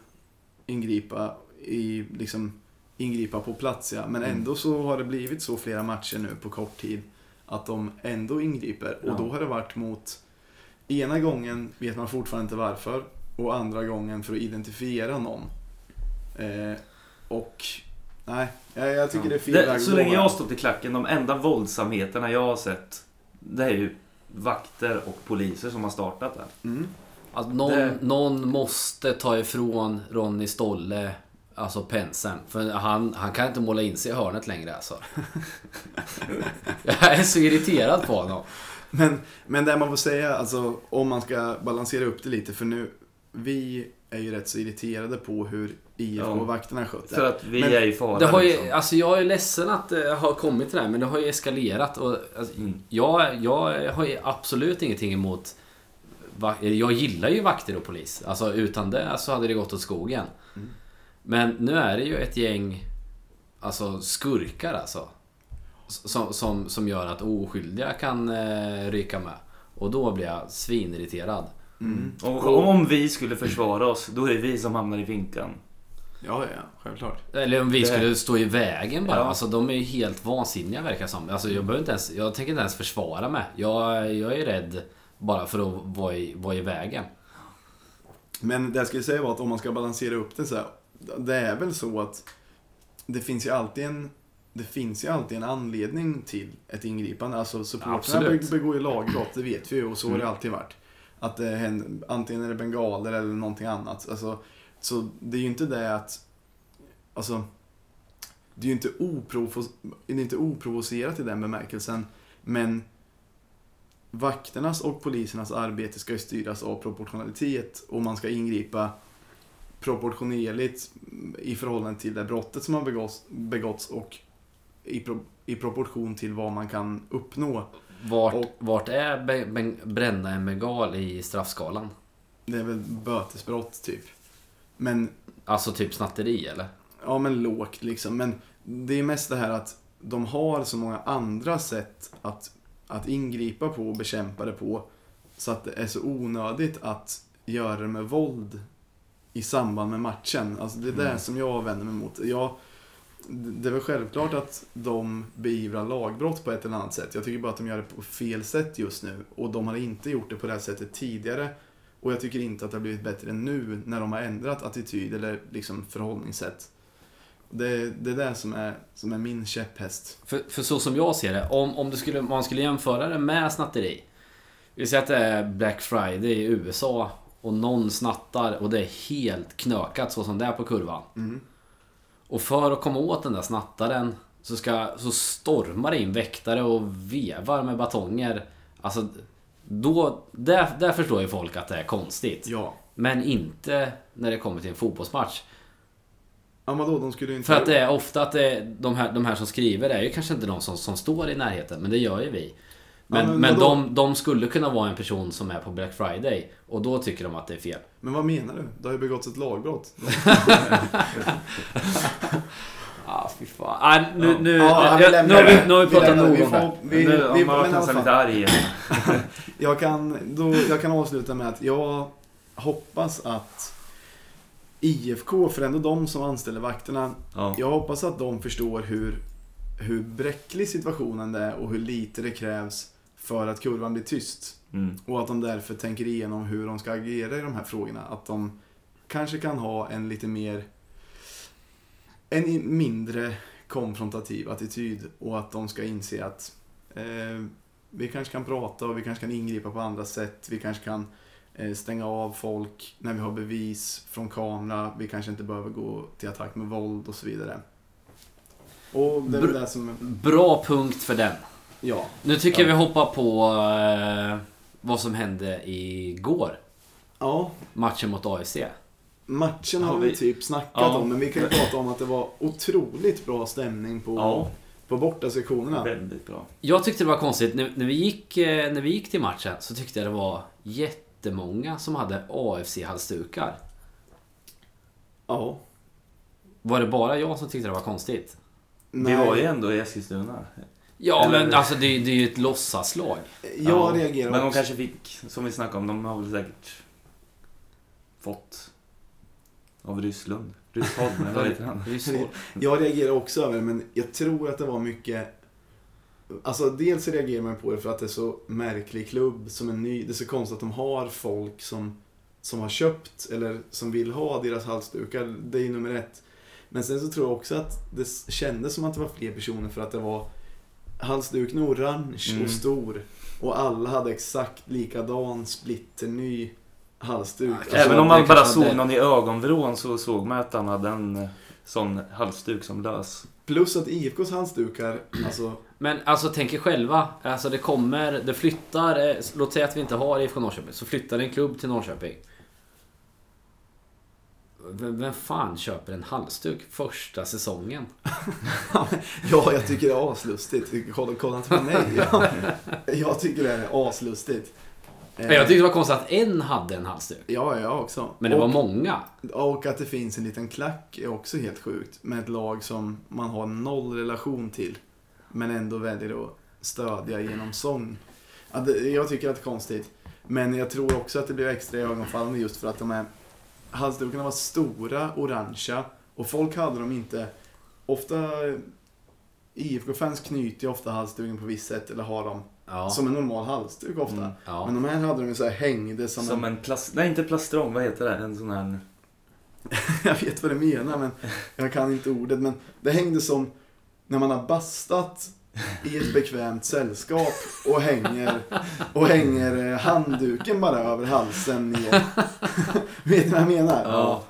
ingripa, i, liksom, ingripa på plats. Ja. Men Mm. ändå så har det blivit så flera matcher nu på kort tid att de ändå ingriper. Och Ja. då har det varit mot... Ena gången vet man fortfarande inte varför och andra gången för att identifiera någon. Eh, och nej, jag, jag tycker det är fel det, Så länge jag har stått i klacken, de enda våldsamheterna jag har sett, det är ju vakter och poliser som har startat det. Mm. Att någon, Det- någon måste ta ifrån Ronny Stolle Alltså penseln. För han, han kan inte måla in sig i hörnet längre alltså. Jag är så irriterad på honom. Men, men det man får säga, alltså om man ska balansera upp det lite, för nu, vi är ju rätt så irriterade på hur IFK-vakterna skött För att vi Men är i fara. Det har ju, liksom. alltså jag är ledsen att det har kommit till det här, men det har ju eskalerat. Och, alltså, Mm. jag, jag har ju absolut ingenting emot... Jag gillar ju vakter och polis. Alltså utan det så hade det gått åt skogen. Mm. Men nu är det ju ett gäng alltså skurkar alltså. Som, som, som gör att oskyldiga kan eh, ryka med. Och då blir jag svinirriterad. Mm. Och om vi skulle försvara oss, då är det vi som hamnar i finkan. Ja, ja, självklart. Eller om vi Det- skulle stå i vägen bara. Ja. Alltså de är ju helt vansinniga verkar det som. Alltså jag behöver inte ens, jag tänker inte ens försvara mig. Jag, jag är rädd bara för att vara i, vara i vägen. Men det jag skulle säga var att om man ska balansera upp det så här, det är väl så att det finns ju alltid en det finns ju alltid en anledning till ett ingripande. Alltså supportrarna be- begår ju lagbrott, det vet vi ju och så har det Mm. alltid varit. Att det händer, antingen är det bengaler eller någonting annat. Alltså, så det är ju inte det att... Alltså, det är ju inte, oprovo, det är inte oprovocerat i den bemärkelsen. Men vakternas och polisernas arbete ska ju styras av proportionalitet och man ska ingripa proportionerligt i förhållande till det brottet som har begåtts, begåtts och i, pro, i proportion till vad man kan uppnå. Vart, Och- vart är be, bränna en bengal i straffskalan? Det är väl bötesbrott typ. Men, Alltså typ snatteri eller? ja men lågt liksom. Men det är mest det här att de har så många andra sätt att, att ingripa på och bekämpa det på. Så att det är så onödigt att göra det med våld i samband med matchen. Alltså det är det Mm. som jag vänder mig mot. Jag, det är väl självklart att de beivrar lagbrott på ett eller annat sätt. Jag tycker bara att de gör det på fel sätt just nu. Och de har inte gjort det på det här sättet tidigare. Och jag tycker inte att det har blivit bättre nu när de har ändrat attityd eller liksom förhållningssätt. Det, det är det som är, som är min käpphäst. För, för så som jag ser det, om, om, du skulle, om man skulle jämföra det med snatteri. Vi säger att det är Black Friday i USA och någon snattar och det är helt knökat så som det är på kurvan. Mm. Och för att komma åt den där snattaren så, ska, så stormar det in väktare och vevar med batonger. Alltså, då, där, där förstår ju folk att det är konstigt. Ja. Men inte när det kommer till en fotbollsmatch. Ja, vadå, de skulle inte... För att det är ofta att det de, här, de här som skriver är ju kanske inte de som, som står i närheten, men det gör ju vi. Men, Ja, men men, de, de skulle kunna vara en person som är på Black Friday och då tycker de att det är fel. Men vad menar du? Det har ju begåtts ett lagbrott. Ah, fy fan. Ah, nu, nu, Ja, vi nu, nu, har vi, det. nu har vi pratat nog om får- det. vi, nu vi, har men i man nästan fall. lite arg igen. Jag kan, då, jag kan avsluta med att jag hoppas att IFK, för ändå de som anställer vakterna, Ja. jag hoppas att de förstår hur, hur bräcklig situationen är och hur lite det krävs för att kurvan blir tyst. Mm. Och att de därför tänker igenom hur de ska agera i de här frågorna. Att de kanske kan ha en lite mer, en mindre konfrontativ attityd och att de ska inse att eh, vi kanske kan prata och vi kanske kan ingripa på andra sätt. Vi kanske kan eh, stänga av folk när vi har bevis från kamera. Vi kanske inte behöver gå till attack med våld och så vidare. Och det är Br- det som, Bra punkt för den. Ja. Nu tycker jag vi hoppar på eh, vad som hände igår. Ja, Matchen mot AFC. Matchen har vi typ snackat Ja. om, men vi kan ju prata om att det var otroligt bra stämning på, Ja, på bortasektionerna. väldigt bra. Jag tyckte det var konstigt. När, när, vi gick, eh, när vi gick till matchen så tyckte jag det var jättemånga som hade AFC-halsdukar. Ja. Var det bara jag som tyckte det var konstigt? Vi var ju ändå i Eskilstuna. Ja, Eller- men alltså det, det är ju ett låtsaslag. Jag Ja, reagerar Men de kanske fick, som vi snackade om, de har väl säkert fått av Ryssland. Ryssholm, eller vad heter han? Jag reagerar också över det, men jag tror att det var mycket... Alltså dels reagerar man på det för att det är så märklig klubb som är ny. Det är så konstigt att de har folk som, som har köpt eller som vill ha deras halsdukar. Det är ju nummer ett. Men sen så tror jag också att det kändes som att det var fler personer för att det var halsduken orange Mm. och stor. Och alla hade exakt likadan splitterny halsduk. Ja, Alltså, Även om man bara såg hade- någon i ögonvrån så såg man att han hade en eh, sån halsduk som lös. Plus att IFKs halsdukar, alltså Men alltså tänk er själva. Alltså det kommer, det flyttar. eh, Låt säga att vi inte har IFK Norrköping. Så flyttar en klubb till Norrköping. Vem, vem fan köper en halsduk första säsongen? Ja, jag tycker det är aslustigt. Kolla, kolla inte på mig. Ja, jag tycker det är aslustigt. Jag tyckte det var konstigt att en hade en halsduk. Ja, jag också. Men det och, var många. och att det finns en liten klack är också helt sjukt. Med ett lag som man har noll relation till. Men ändå väljer att stödja genom sång. Jag tycker att det är konstigt. Men jag tror också att det blev extra ögonfallande just för att de här halsdukarna var stora, orangea. Och folk hade dem inte... Ofta... IFK-fans knyter ju ofta halsduken på visst sätt eller har dem Ja. som en normal halsduk ofta. Mm. ja. Men de här hade de så här hängde som, Som en... en plast... Nej, inte plastrong. Vad heter det? En sån här... Jag vet vad du menar men jag kan inte ordet. Men det hängde som när man har bastat i ett bekvämt sällskap och hänger, och hänger eh, handduken bara över halsen ner. Vet du vad jag menar? Ja.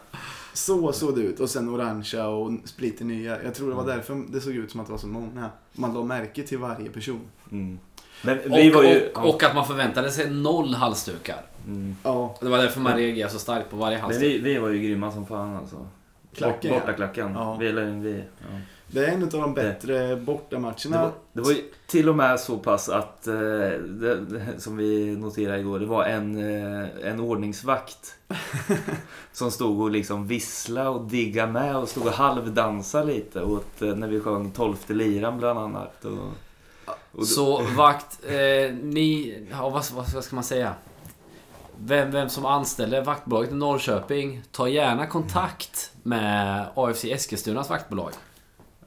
Så såg det ut. Och sen orangea och splitter nya. Jag tror det var därför det såg ut som att det var så många. Man la märke till varje person. Mm. Men vi Och, var ju... och, och att man förväntade sig noll halsdukar. Mm. Ja, Det var därför man reagerade så starkt på varje Men halsduk. vi, vi var ju grymma som fan alltså. Klacken, Borta klacken. Ja. Vi, eller vi, ja. Det är en av de bättre Det bortamatcherna. var, det var ju till och med så pass att, eh, det, det, som vi noterade igår, det var en, eh, en ordningsvakt som stod och liksom vissla och digga med och stod och halvdansa lite åt, eh, när vi sjöng Tolfte liran bland annat. Och, och Så vakt, eh, ni, ja, vad, vad, vad ska man säga? Vem, vem som anställer vaktbolaget i Norrköping, ta gärna kontakt med AFC Eskilstunas vaktbolag.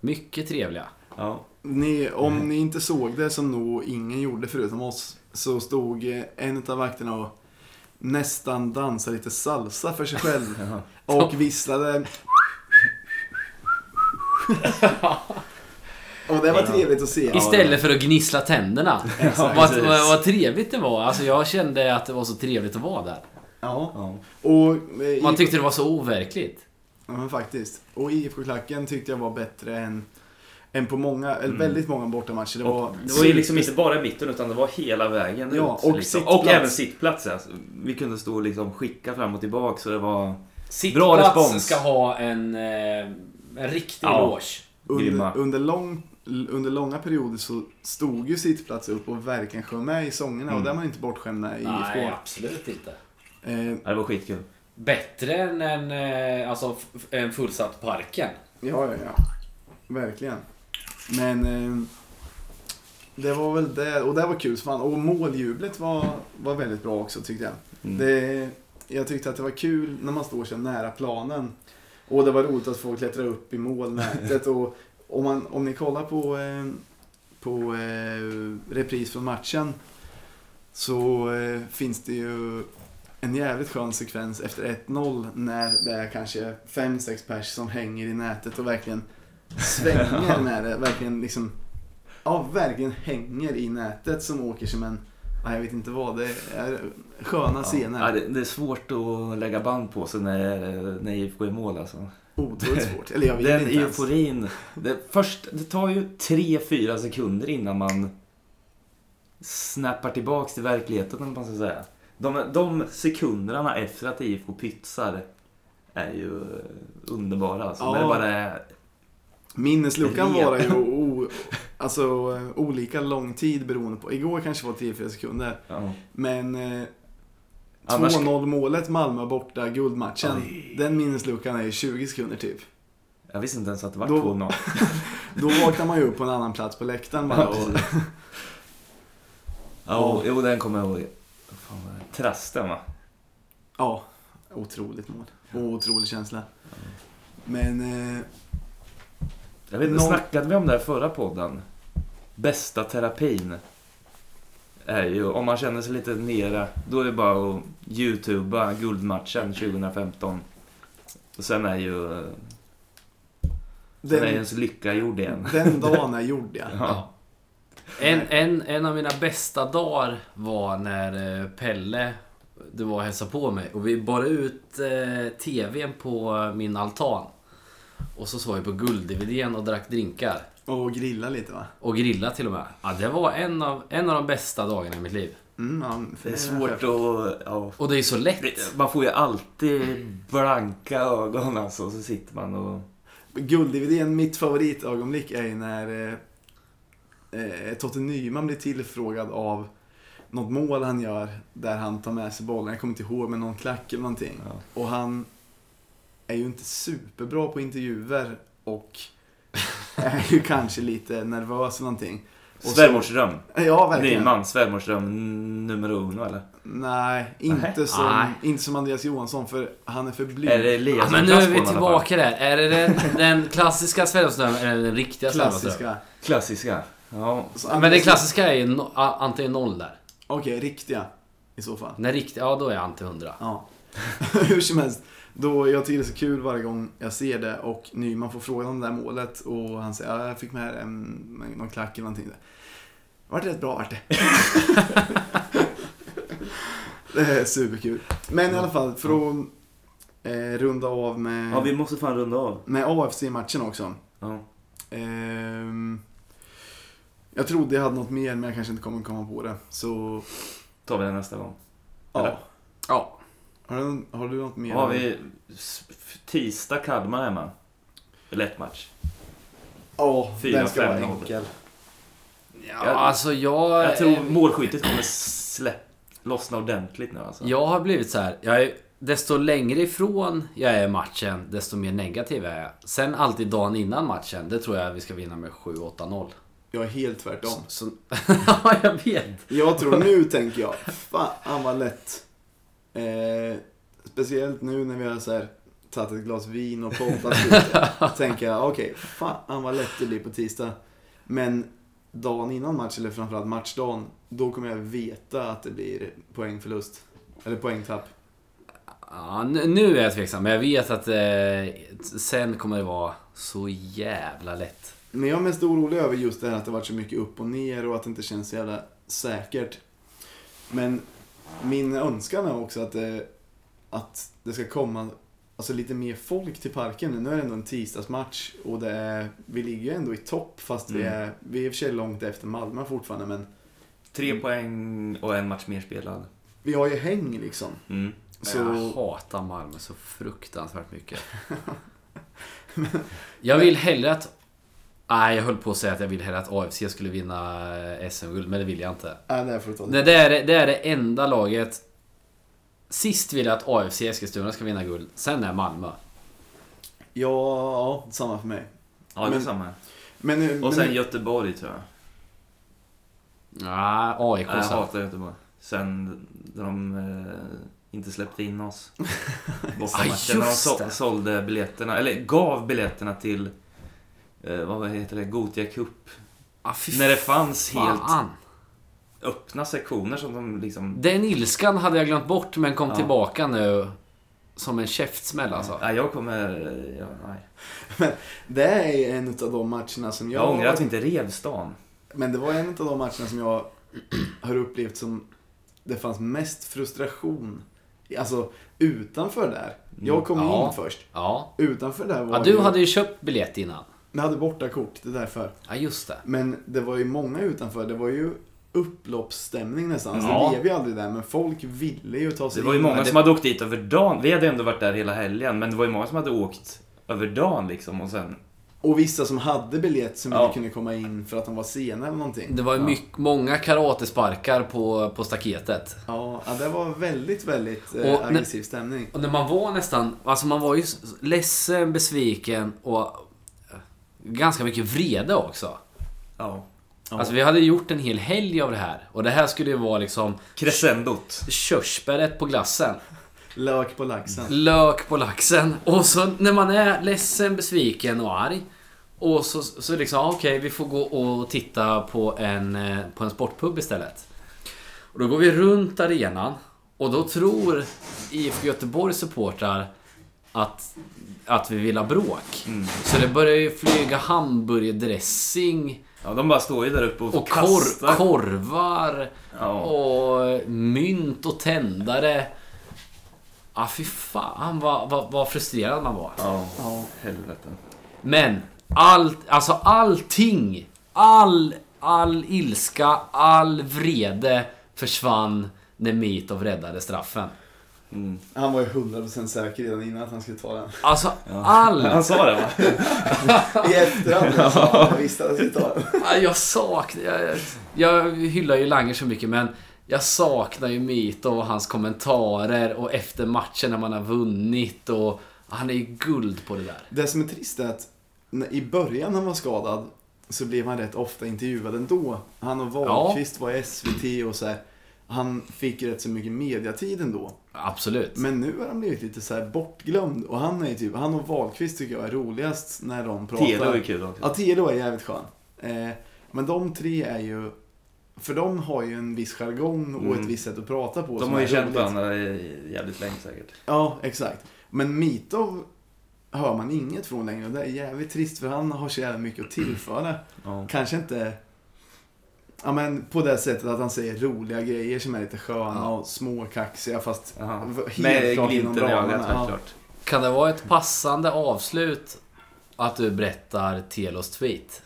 Mycket trevliga. Ja. Ni, om Mm. ni inte såg det, som nog ingen gjorde förutom oss, så stod eh, en av vakterna och nästan dansade lite salsa för sig själv. Och visslade. Och det var trevligt att se. Istället för att gnissla tänderna. Exakt, vad, vad, vad trevligt det var. Alltså jag kände att det var så trevligt att vara där. Ja. Och, eh, Man tyckte det var så overkligt. Ja, men faktiskt. Och IFK-klacken tyckte jag var bättre än, än på många, eller Mm. väldigt många bortamatcher. Det var, Och det var ju liksom inte bara i mitten utan det var hela vägen Ja, ut. och liksom. sittplats. och även sittplats. Alltså. Vi kunde stå och liksom skicka fram och tillbaka så det var... Sittplats Bra respons. ska ha en, eh, en riktig Ja. eloge. under, under, lång, under långa perioder så stod ju sittplats upp och verkligen sjöng med i sångerna. Mm. Och det är man inte bortskämd med i Nej, IFK. absolut inte. Eh, det var skitkul. Bättre än en, eh, alltså, f- en fullsatt Parken. ja, ja, ja. Verkligen. Men eh, det var väl det. Och det var kul som fan. Och måljublet var, var väldigt bra också tyckte jag. Mm. Det, jag tyckte att det var kul när man står så nära planen. Och det var roligt att få klättra upp i målnätet. och om, man, om ni kollar på, eh, på eh, repris från matchen så eh, finns det ju en jävligt skön sekvens efter 1-0 när det är kanske 5-6 pers som hänger i nätet och verkligen svänger med det. Verkligen liksom, ja, verkligen hänger i nätet som åker som en, ja, jag vet inte vad, det är sköna scener. Ja, det, det är svårt att lägga band på sig när, när IFK är i mål alltså. Otroligt svårt. Eller jag vill Den inte ens. euforin. Det, först, det tar ju 3-4 sekunder innan man snappar tillbaks till verkligheten, om man ska säga. De, de sekunderna efter att IFK pytsar är ju underbara. Alltså. Ja. När det bara är... Minnesluckan Rep. var ju o, alltså, eh, olika lång tid beroende på. Igår kanske var 3-4 sekunder. Ja. Men eh, Annars- 2-0 målet Malmö borta, guldmatchen. Oj. Den minnesluckan är ju 20 sekunder typ. Jag visste inte ens att det var Då- 2-0. Då vaknar man ju upp på en annan plats på läktaren bara. Och. Ja, och- jo, den kommer jag ihåg. Vad fan var det? Trasten va? ja, otroligt mål. Och otrolig känsla. Men eh, Jag vet inte, Någon- snackade vi om det här förra podden? Bästa terapin är ju, om man känner sig lite nere, då är det bara att youtuba guldmatchen 2015. Och sen är ju, sen är den, ens lycka gjord igen. den dagen är gjord ja. Ja. En, en, en av mina bästa dagar var när eh, Pelle, du var och hälsade på mig och vi bar ut eh, TVn på min altan. Och så såg vi på guld-DVDn och drack drinkar. Och grilla lite va? Och grilla till och med. Ja, det var en av, en av de bästa dagarna i mitt liv. Mm, ja, för Det är svårt att, ja. Och det är så lätt. Det- Man får ju alltid blanka ögon alltså, så sitter man och... Guld-DVDn, mitt favoritögonblick är ju när eh, Totte Nyman blir tillfrågad av något mål han gör där han tar med sig bollen. Jag kommer inte ihåg, men någon klack eller någonting. Ja. Och han är ju inte superbra på intervjuer och är ju kanske lite nervös eller någonting. Svärmorsdröm. Ja, verkligen. Nyman, svärmorsdröm nummer uno eller? Nej, inte Nej. som, Nej. inte som Andreas Johansson för han är för blyg. Är det Ja, men nu är vi tillbaka där. Är det den, den klassiska Sverigedemokraterna eller den riktiga Sverigedemokraterna? Klassiska. Klassiska. Ja. Så Men den Andreas- klassiska är ju no, antingen noll där. Okej, riktiga i så fall. Den riktiga, ja då är anti 100. Ja. Hur som helst. Då, jag tycker det är så kul varje gång jag ser det och Nyman får frågan om det där målet och han säger ja, jag fick med en, någon klack eller någonting. Vart det rätt bra vart det. det är superkul. Men i alla fall, för att eh, runda av med, ja, vi måste fan runda av. med AFC-matchen också. Ja. Ehm, jag trodde jag hade något mer men jag kanske inte kommer komma på det. Så, Tar vi det nästa gång. ja. Eller? Ja. Har du, har du något mer? Har vi tisdag Kalmar hemma. Lätt match. Ja, den ska vara enkel. Ja, Jag- alltså jag... Jag tror målskyttet kommer släpp, lossna ordentligt nu alltså. Jag har blivit så här. Jag är, desto längre ifrån jag är i matchen, desto mer negativ är jag. Sen alltid dagen innan matchen, det tror jag vi ska vinna med 7-8-0. Jag är helt tvärtom. Så, ja, jag vet. Jag tror nu tänker jag, fan vad lätt. Eh, speciellt nu när vi har så här tagit ett glas vin och poddat lite. tänker jag, okej, fan vad lätt det blir på tisdag. Men dagen innan match, eller framförallt matchdagen, då kommer jag veta att det blir poängförlust. Eller poängtapp. Ja, nu är jag tveksam, men jag vet att eh, sen kommer det vara så jävla lätt. Men jag är mest orolig över just det här att det varit så mycket upp och ner och att det inte känns så jävla säkert. Men min önskan är också att det, att det ska komma alltså lite mer folk till parken nu. Är det ändå en tisdagsmatch och det är, vi ligger ju ändå i topp fast vi Mm. är, vi är i och för sig långt efter Malmö fortfarande men Tre poäng och en match mer spelad. vi har ju häng liksom. Mm. Så, Jag hatar Malmö så fruktansvärt mycket. jag vill hellre att... Nej, jag höll på att säga att jag vill hellre att AFC skulle vinna eh, SM-guld, men det vill jag inte. nej, ta det. Det, är, det är det enda laget... Sist vill jag att AFC Eskilstuna ska vinna guld, sen är Malmö. Ja, ja, samma för mig. Ja, det är samma. Men, nu- Och men, sen Göteborg tror jag. Nej, AIK Nej, jag sen. hatar Göteborg. Sen när de eh, inte släppte in oss. Ah, Bortamatchen. när de så, sålde biljetterna, eller gav biljetterna till, eh, vad heter det, Gotia Cup. Ah, När det fanns helt fan. öppna sektioner som de liksom... Den ilskan hade jag glömt bort, men kom Ja. tillbaka nu som en käftsmäll alltså. Nej, jag kommer... Ja, nej. det är en av de matcherna som jag... Jag ångrar att vi inte rev stan. Men det var en av de matcherna som jag har upplevt som det fanns mest frustration. Alltså utanför där. Jag kom Mm. Ja. in först. Ja. Utanför där var ja, du ju- hade ju köpt biljett innan. Jag hade bortakort, det är därför. Ja, just det. Men det var ju många utanför. Det var ju upploppsstämning nästan. Alltså, Ja. Det blev ju aldrig där, men folk ville ju ta sig Det var ju in. många som hade åkt dit över dagen. Vi hade ändå varit där hela helgen, men det var ju många som hade åkt över dagen liksom och sen... Och vissa som hade biljett som Ja. inte kunde komma in för att de var sena eller någonting. Det var ju Ja. mycket, många karatesparkar på, på staketet. Ja, ja, det var väldigt, väldigt eh, Och när- aggressiv stämning. Och när man var nästan, alltså man var ju ledsen, besviken och ganska mycket vrede också. Ja. Ja. Alltså vi hade gjort en hel helg av det här. Och det här skulle ju vara liksom Crescendot. körsbäret på glassen. Lök på laxen. Lök på laxen. Och så när man är ledsen, besviken och arg. Och så, så liksom, ja, okej, vi får gå och titta på en, eh, på en sportpub istället. Och då går vi runt arenan. Och då tror IFK Göteborgs supportrar att, att vi vill ha bråk. Mm. Så det börjar ju flyga hamburgerdressing Ja, de bara står ju där uppe och, och kastar. kor, korvar Ja. och mynt och tändare. Ja, fy fan vad, vad, vad frustrerad man var. Ja, Ja. helvete. Men allt, alltså allting, all, all ilska, all vrede försvann när Mitov räddade straffen. Mm. Han var ju 100% säker redan innan att han skulle ta den. Alltså Ja. all... Han sa det va? I efterhand han, jag visste att han skulle ta den. Ja, Jag saknar... Jag, jag hyllar ju Langer så mycket men jag saknar ju Mitov och hans kommentarer och efter matchen när man har vunnit och han är ju guld på det där. Det som är trist är att i början när han var skadad så blev han rätt ofta intervjuad ändå. Han och Wahlqvist var i SVT och så här. Han fick rätt så mycket mediatid ändå. Absolut. Men nu har han blivit lite så här bortglömd. Och han är typ, han och Wahlqvist tycker jag är roligast när de pratar. Telo är kul också. Ja, Telo är jävligt skön. Eh, men de tre är ju... För de har ju en viss jargong och Mm. ett visst sätt att prata på. De har ju känt varandra jävligt länge säkert. Ja, exakt. Men Mitov hör man inget från längre och det är jävligt trist för han har så jävla mycket att tillföra. Ja. Kanske inte... Ja men på det sättet att han säger roliga grejer som är lite sköna Ja. och småkaxiga fast Jaha. helt Med klart inom ramarna. Ja. Kan det vara ett passande avslut att du berättar Telos tweet?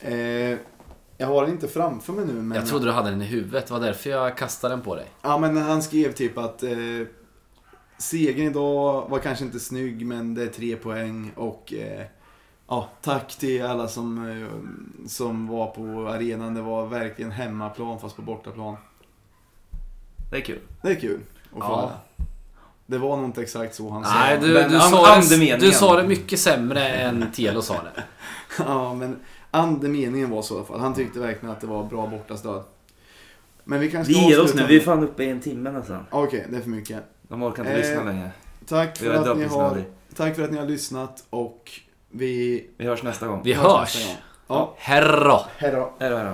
Eh, jag har den inte framför mig nu men... Jag trodde du hade den i huvudet, det var därför jag kastade den på dig. Ja men han skrev typ att eh, segern idag var kanske inte snygg men det är tre poäng och eh, ja, tack till alla som, eh, som var på arenan. Det var verkligen hemmaplan fast på bortaplan. Det är kul. Det är kul att få Ja. Det var nog inte exakt så han Nej, sa. du, Men du, an- sa det, du sa det mycket sämre än Telo sa det. ja, men andemeningen var så i alla fall. Han tyckte verkligen att det var bra bortastöd. Men vi kanske Vi ska ger oss nu, vi är fan uppe i en timme nästan. Okej, det är för mycket. De orkar inte Eh, lyssna längre. Tack för, att ni har, tack för att ni har lyssnat och vi Vi hörs nästa gång. Vi hörs hörs. nästa gång. Ja, Herra. då, hej då.